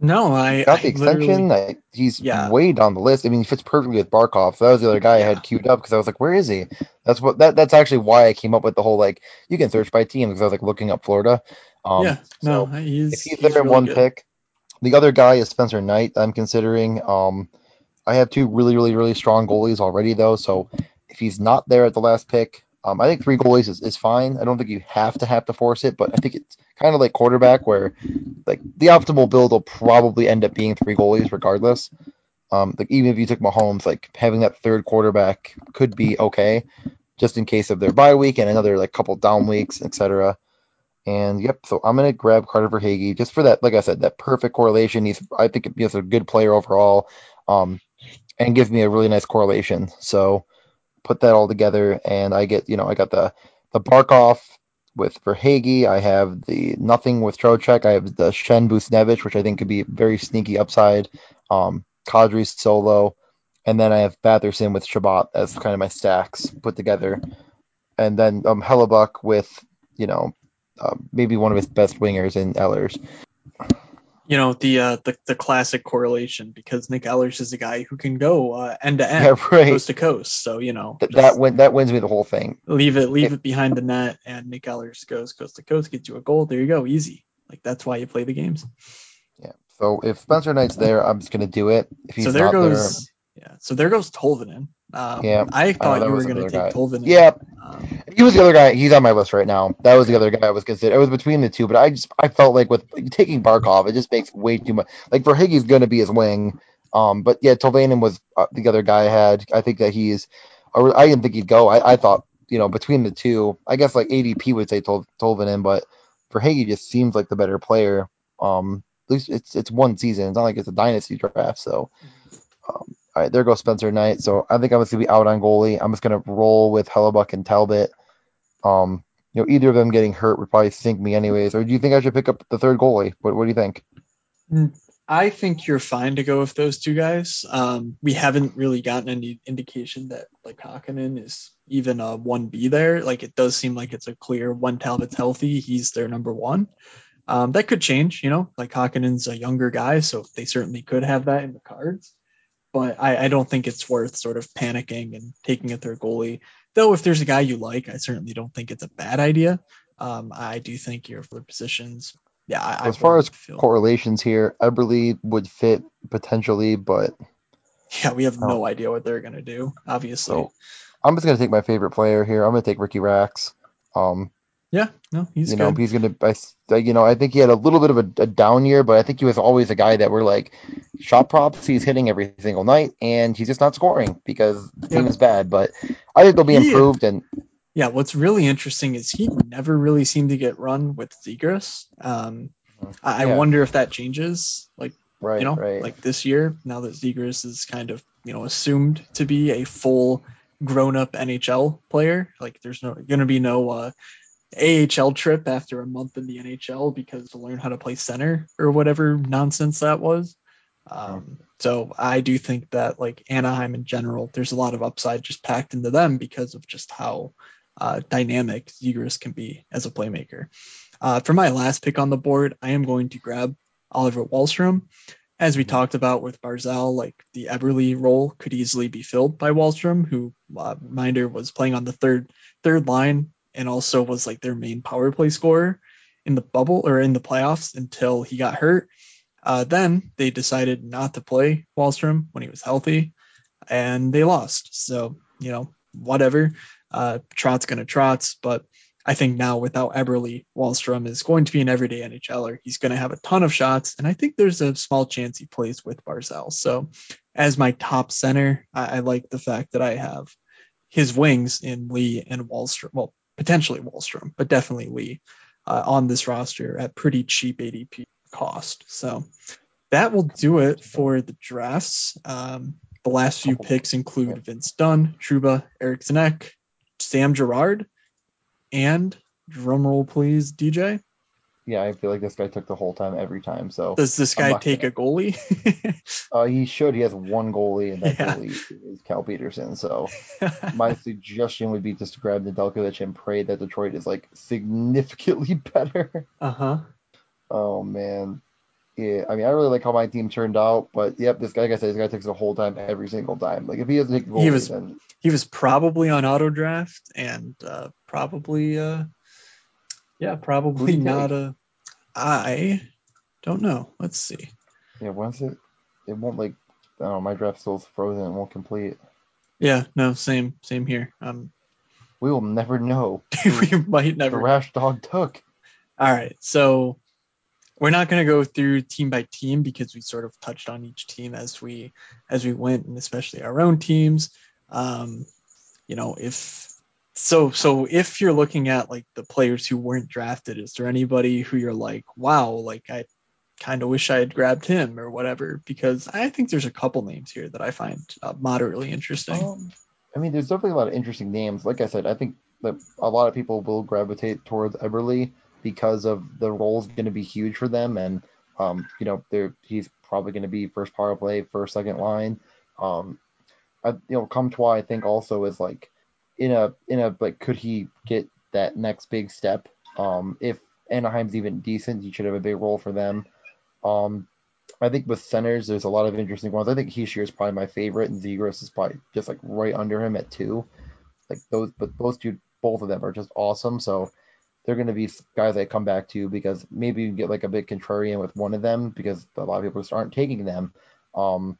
no, I got the I extension. Like, he's yeah. way down the list. I mean, he fits perfectly with Barkov. That was the other guy yeah. I had queued up because I was like, where is he? That's what that that's actually why I came up with the whole like you can search by team because I was like looking up Florida. Um, yeah, no, so he's, if he's, he's there really one good. pick, the other guy is Spencer Knight. I'm considering. Um, I have two really, really, really strong goalies already, though. So if he's not there at the last pick, um, I think three goalies is, is fine. I don't think you have to have to force it, but I think it's kind of like quarterback where like the optimal build will probably end up being three goalies regardless. Um, like even if you took Mahomes, like having that third quarterback could be okay, just in case of their bye week and another like couple down weeks, etc. And yep, so I'm gonna grab Carter Verhaeghe just for that. Like I said, that perfect correlation. He's I think he's a good player overall. Um, and give me a really nice correlation. So put that all together, and I get you know I got the the Barkov with Verhaeghe. I have the nothing with Trocheck. I have the Schenn Buchnevich, which I think could be very sneaky upside. Um, Kadri solo, and then I have Batherson with Chabot as kind of my stacks put together, and then um Hellebuyck with you know uh, maybe one of his best wingers in Ehlers. you know the uh, the the classic correlation because Nick Ehlers is a guy who can go uh, end to end, coast to coast. So you know Th- that win- that wins me the whole thing. Leave it leave it, it behind the net, and Nick Ehlers goes coast to coast, gets you a goal. There you go, easy. Like that's why you play the games. Yeah. So if Spencer Knight's there, I'm just gonna do it. If he's so there not goes yeah. So there goes Tolvanen. Um, Yeah, I thought that you were going to take guy. Tolvanen. there, yeah, Um, he was the other guy. He's on my list right now. That was the other guy I was considering. It was between the two, but I just I felt like with taking Barkov, it just makes way too much. Like Verhaeghe's gonna be his wing, um, but yeah, Tolvanen was uh, the other guy I had. I think that he's. I didn't think he'd go. I, I thought you know between the two, I guess like ADP would say Tol, Tolvanen, but Verhaeghe just seems like the better player. Um, at least it's it's one season. It's not like it's a dynasty draft, so. Um, all right, there goes Spencer Knight. So I think I'm gonna be out on goalie. I'm just gonna roll with Hellebuyck and Talbot. Um, you know, either of them getting hurt would probably sink me anyways. Or do you think I should pick up the third goalie? What What do you think? I think you're fine to go with those two guys. Um, we haven't really gotten any indication that like Kahkonen is even a one B there. Like it does seem like it's a clear when Talbot's healthy, he's their number one. Um, that could change, you know. Like Kahkonen's a younger guy, so they certainly could have that in the cards. But I, I don't think it's worth sort of panicking and taking a third goalie. Though if there's a guy you like, I certainly don't think it's a bad idea. Um, I do think your for positions, yeah. I, I as far as feel- correlations here, Eberle would fit potentially, but Yeah, we have no idea what they're gonna do. Obviously, So- I'm just gonna take my favorite player here. I'm gonna take Ricky Racks. Um, yeah, no, he's you know, he's gonna. I, you know, I think he had a little bit of a, a down year, but I think he was always a guy that we're like, shot props. He's hitting every single night, and he's just not scoring because the team is bad. But I think they'll be improved, and Yeah, what's really interesting is he never really seemed to get run with Zegras. Um, I, I wonder if that changes, like right, you know, right. like this year now that Zegras is kind of you know assumed to be a full grown-up NHL player. Like there's no going to be no uh, AHL trip after a month in the NHL because to learn how to play center or whatever nonsense that was. Um, so I do think that like Anaheim in general, there's a lot of upside just packed into them because of just how uh, dynamic Zegras can be as a playmaker. Uh, for my last pick on the board, I am going to grab Oliver Wahlstrom. As we talked about with Barzal, like the Eberle role could easily be filled by Wahlstrom, who uh, reminder was playing on the third third line and also was like their main power play scorer in the bubble or in the playoffs until he got hurt. Uh, then they decided not to play Wahlstrom when he was healthy, and they lost. So you know whatever. Uh, Trot's gonna Trotz, but I think now without Eberle, Wahlstrom is going to be an everyday NHLer. He's going to have a ton of shots, and I think there's a small chance he plays with Barzal. So, as my top center, I, I like the fact that I have his wings in Lee and Wahlstrom. Well, potentially Wahlstrom, but definitely Lee uh, on this roster at pretty cheap ADP cost. So that will do it for the drafts. Um, the last few picks include Vince Dunn, Trouba, Erik Cernak, Sam Girard, and drum roll please, DJ. Yeah, I feel like this guy took the whole time every time. So Does this guy take gonna- a goalie? uh, he should. He has one goalie, and that Yeah. goalie is Cal Petersen. So my suggestion would be just to grab Nedeljkovic and pray that Detroit is like significantly better. uh huh. Oh man. Yeah, I mean, I really like how my team turned out, but yep, this guy, like I said, this guy takes the whole time every single time. Like if he doesn't take the goal, He was- then He was probably on auto draft and uh, probably, uh, yeah, probably Who'd not take? a. I don't know. Let's see. yeah, once it, it won't like, I don't know, my draft still's frozen, it won't complete. Yeah, no, same, same here. Um, We will never know we might the never. rash dog took. All right, so we're not going to go through team by team because we sort of touched on each team as we as we went, and especially our own teams. Um, you know, if so, so if you're looking at like the players who weren't drafted, is there anybody who you're like, wow, like I kind of wish I had grabbed him or whatever? Because I think there's a couple names here that I find uh, moderately interesting. Um, I mean, there's definitely a lot of interesting names. Like I said, I think that a lot of people will gravitate towards Eberle because of the role's going to be huge for them, and um, you know, they're he's probably going to be first power play, first second line. Um, I, you know, Comtois, I think also is like in a in a like, could he get that next big step? Um, if Anaheim's even decent, he should have a big role for them. Um, I think with centers, there's a lot of interesting ones. I think Hischier is probably my favorite, and Zegras is probably just like right under him at two. Like those, but those two, both of them are just awesome. So they're going to be guys that come back to because maybe you get like a bit contrarian with one of them because a lot of people just aren't taking them. Um,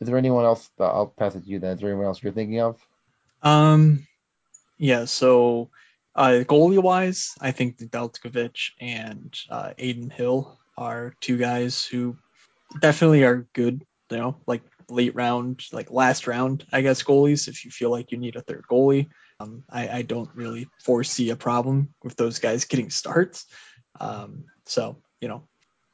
is there anyone else? I'll pass it to you then. Is there anyone else you're thinking of? Um, yeah. So, uh, goalie wise, I think Deltkovich and uh, Adin Hill are two guys who definitely are good. You know, like late round, like last round, I guess goalies. If you feel like you need a third goalie, um, I, I, don't really foresee a problem with those guys getting starts. Um, so you know,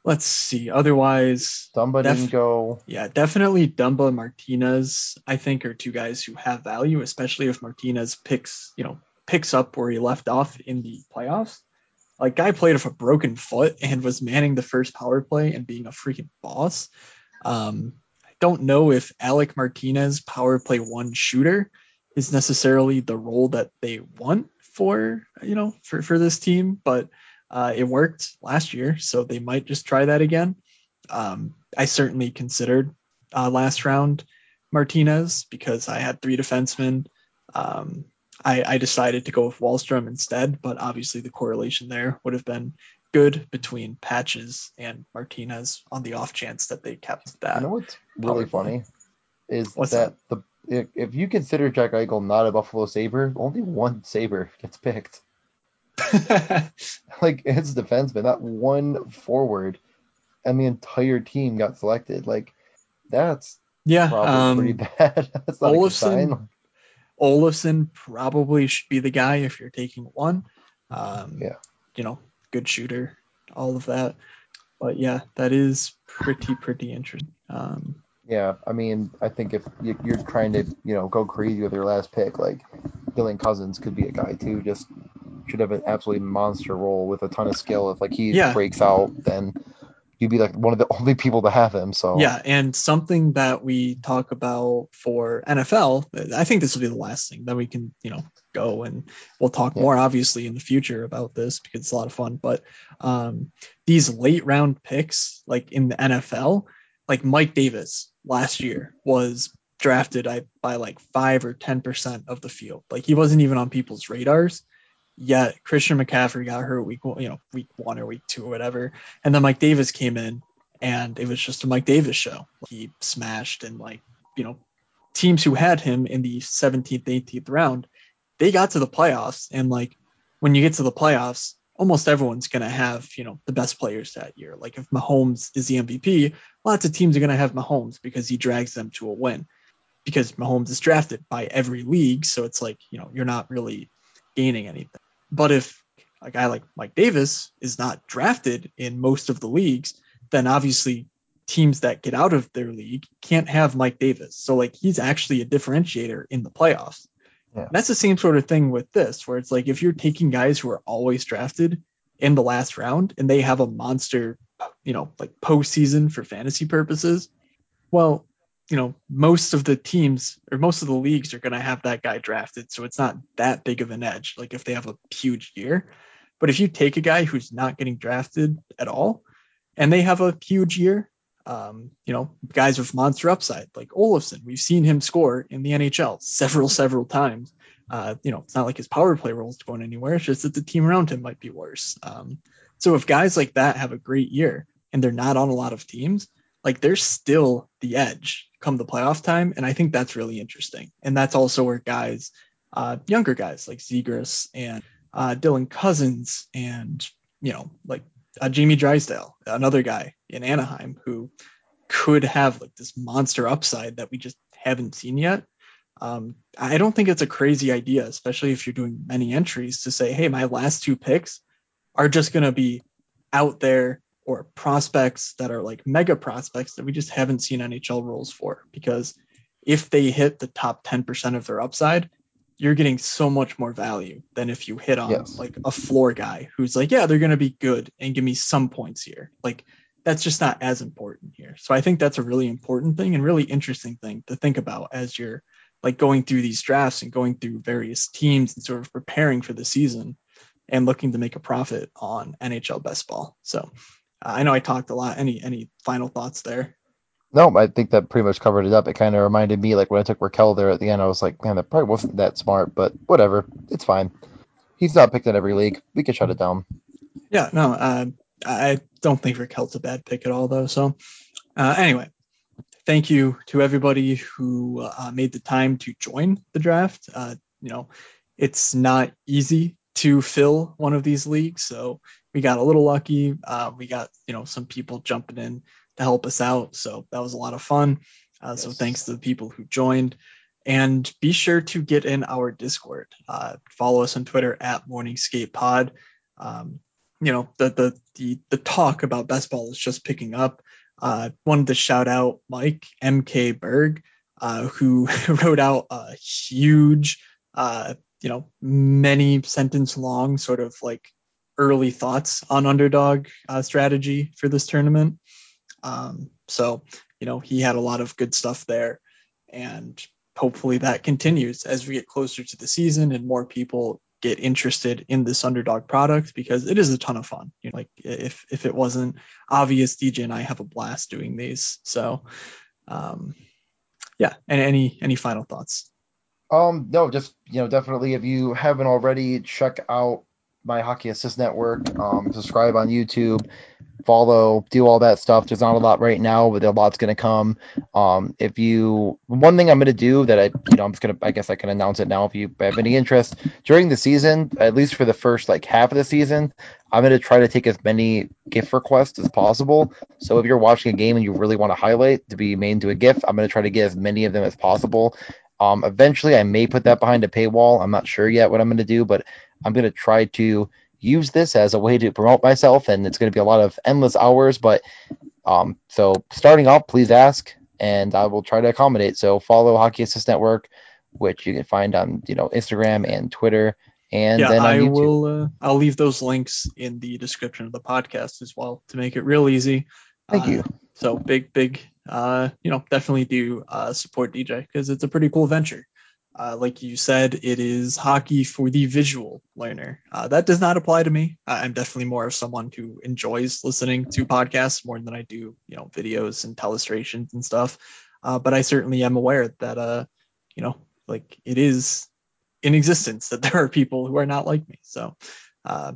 let's see. Otherwise, Dumba def- didn't go. Yeah, definitely Dumba and Martinez. I think are two guys who have value, especially if Martinez picks you know picks up where he left off in the playoffs. Like guy played with a broken foot and was manning the first power play and being a freaking boss. Um, I don't know if Alec Martinez power play one shooter is necessarily the role that they want for you know for for this team, but uh, it worked last year, so they might just try that again. Um, I certainly considered uh, last round Martinez because I had three defensemen. Um, I, I, decided to go with Wahlstrom instead, but obviously the correlation there would have been good between Patches and Martinez on the off chance that they kept that. You know what's really funny is that, that, the if, if you consider Jack Eichel not a Buffalo Saber, only one Saber gets picked. like it's defenseman, not one forward, and the entire team got selected. Like that's yeah, probably um, pretty bad. that's not Olofsson, Olofsson probably should be the guy if you're taking one. Um, yeah, you know, good shooter, all of that. But yeah, that is pretty pretty interesting. Um, yeah, I mean, I think if you're trying to, you know, go crazy with your last pick, like Dylan Cozens could be a guy too. Just should have an absolutely monster role with a ton of skill. If like he yeah. breaks out, then you'd be like one of the only people to have him. So yeah, and something that we talk about for NFL, I think this will be the last thing that we can, you know, go and we'll talk yeah. more obviously in the future about this because it's a lot of fun. But um, these late round picks, like in the NFL, like Mike Davis last year was drafted by like five or ten percent of the field. Like he wasn't even on people's radars. Yet Christian McCaffrey got hurt week you know week one or week two or whatever, and then Mike Davis came in, and it was just a Mike Davis show. He smashed and like you know teams who had him in the 17th 18th round, they got to the playoffs, and like when you get to the playoffs, almost everyone's going to have, you know, the best players that year. Like if Mahomes is the MVP, lots of teams are going to have Mahomes because he drags them to a win. Because Mahomes is drafted by every league, so it's like, you know, you're not really gaining anything. But if a guy like Mike Davis is not drafted in most of the leagues, then obviously teams that get out of their league can't have Mike Davis. So like he's actually a differentiator in the playoffs. Yeah. That's the same sort of thing with this, where it's like if you're taking guys who are always drafted in the last round and they have a monster, you know, like postseason for fantasy purposes, well, you know, most of the teams or most of the leagues are going to have that guy drafted. So it's not that big of an edge, like if they have a huge year. But if you take a guy who's not getting drafted at all and they have a huge year, um, you know, guys with monster upside like Olofsson, We've seen him score in the NHL several, several times. Uh, you know, it's not like his power play role is going anywhere. It's just that the team around him might be worse. Um, so if guys like that have a great year and they're not on a lot of teams, like they're still the edge come the playoff time. And I think that's really interesting. And that's also where guys, uh, younger guys like Zegras and uh, Dylan Cozens and, you know, like uh, Jamie Drysdale, another guy in Anaheim who could have like this monster upside that we just haven't seen yet. Um, I don't think it's a crazy idea, especially if you're doing many entries to say, hey, my last two picks are just going to be out there or prospects that are like mega prospects that we just haven't seen NHL roles for. Because if they hit the top 10% of their upside, you're getting so much more value than if you hit on yes. like a floor guy who's like, yeah, they're going to be good and give me some points here. Like that's just not as important here. So I think that's a really important thing and really interesting thing to think about as you're like going through these drafts and going through various teams and sort of preparing for the season and looking to make a profit on NHL best ball. So I know I talked a lot. Any any final thoughts there? No, I think that pretty much covered it up. It kind of reminded me, like when I took Rakell there at the end, I was like, man, that probably wasn't that smart, but whatever, it's fine. He's not picked in every league. We can shut it down. Yeah, no, uh, I don't think Rakell's a bad pick at all, though. So, uh, anyway, thank you to everybody who uh, made the time to join the draft. Uh, you know, it's not easy to fill one of these leagues, so we got a little lucky. Uh, we got you know some people jumping in to help us out, so that was a lot of fun. Uh, yes. So thanks to the people who joined. And be sure to get in our Discord. Uh, follow us on Twitter at Morning Skate Pod. Um, you know the, the the the talk about best ball is just picking up. Uh, wanted to shout out Mike MK Berg, uh, who wrote out a huge, uh, you know, many sentence long sort of like early thoughts on underdog uh, strategy for this tournament. Um, so you know he had a lot of good stuff there, and hopefully that continues as we get closer to the season and more people get interested in this underdog product because it is a ton of fun. You know, like if if it wasn't obvious, DJ and I have a blast doing these. So um yeah, and any any final thoughts? Um no, just you know, definitely if you haven't already, check out my Hockey Assist Network. Um, subscribe on YouTube, follow, do all that stuff. There's not a lot right now, but a lot's gonna come. Um, if you one thing I'm gonna do that I you know I'm just gonna I guess I can announce it now if you have any interest during the season, at least for the first like half of the season, I'm gonna try to take as many GIF requests as possible. So if you're watching a game and you really want to highlight to be made into a GIF, I'm gonna try to get as many of them as possible. Um, eventually, I may put that behind a paywall. I'm not sure yet what I'm going to do, but I'm going to try to use this as a way to promote myself, and it's going to be a lot of endless hours. But um, so starting off, please ask, and I will try to accommodate. So follow Hockey Assist Network, which you can find on you know Instagram and Twitter. And yeah, then I YouTube. will. Uh, I'll leave those links in the description of the podcast as well to make it real easy. Thank uh, you. So big, big. Uh, you know, definitely do uh, support DJ because it's a pretty cool venture. Uh, like you said, it is hockey for the visual learner. Uh, that does not apply to me. I'm definitely more of someone who enjoys listening to podcasts more than I do, you know, videos and telestrations and stuff. Uh, but I certainly am aware that, uh, you know, like it is in existence that there are people who are not like me. So, uh,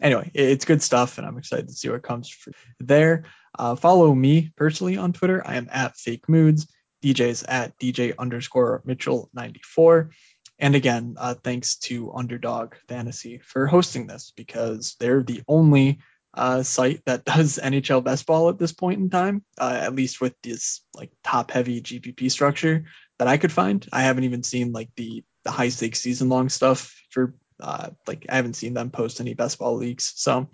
anyway, it's good stuff, and I'm excited to see what comes there. Uh, follow me personally on Twitter. I am at Fake Moods. DJ's at DJ underscore Mitchell 94. And again, uh, thanks to Underdog Fantasy for hosting this because they're the only uh, site that does NHL best ball at this point in time, uh, at least with this like top heavy GPP structure that I could find. I haven't even seen like the the high stakes season long stuff for uh, like I haven't seen them post any best ball leagues. So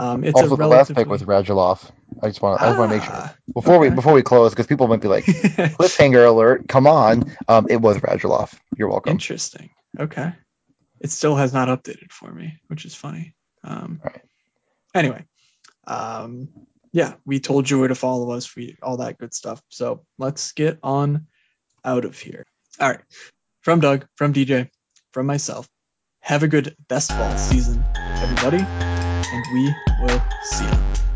um, it's also a the last pick with Radulov. I just want to make sure Ah, before okay. we before we close because people might be like cliffhanger alert. Come on, um, it was Radulov. You're welcome. Interesting. Okay. It still has not updated for me, which is funny. Um, Right. Anyway, um, yeah, we told you where to follow us, we all that good stuff. So let's get on out of here. All right. From Doug, from DJ, from myself. Have a good best ball season, everybody, and we will see you.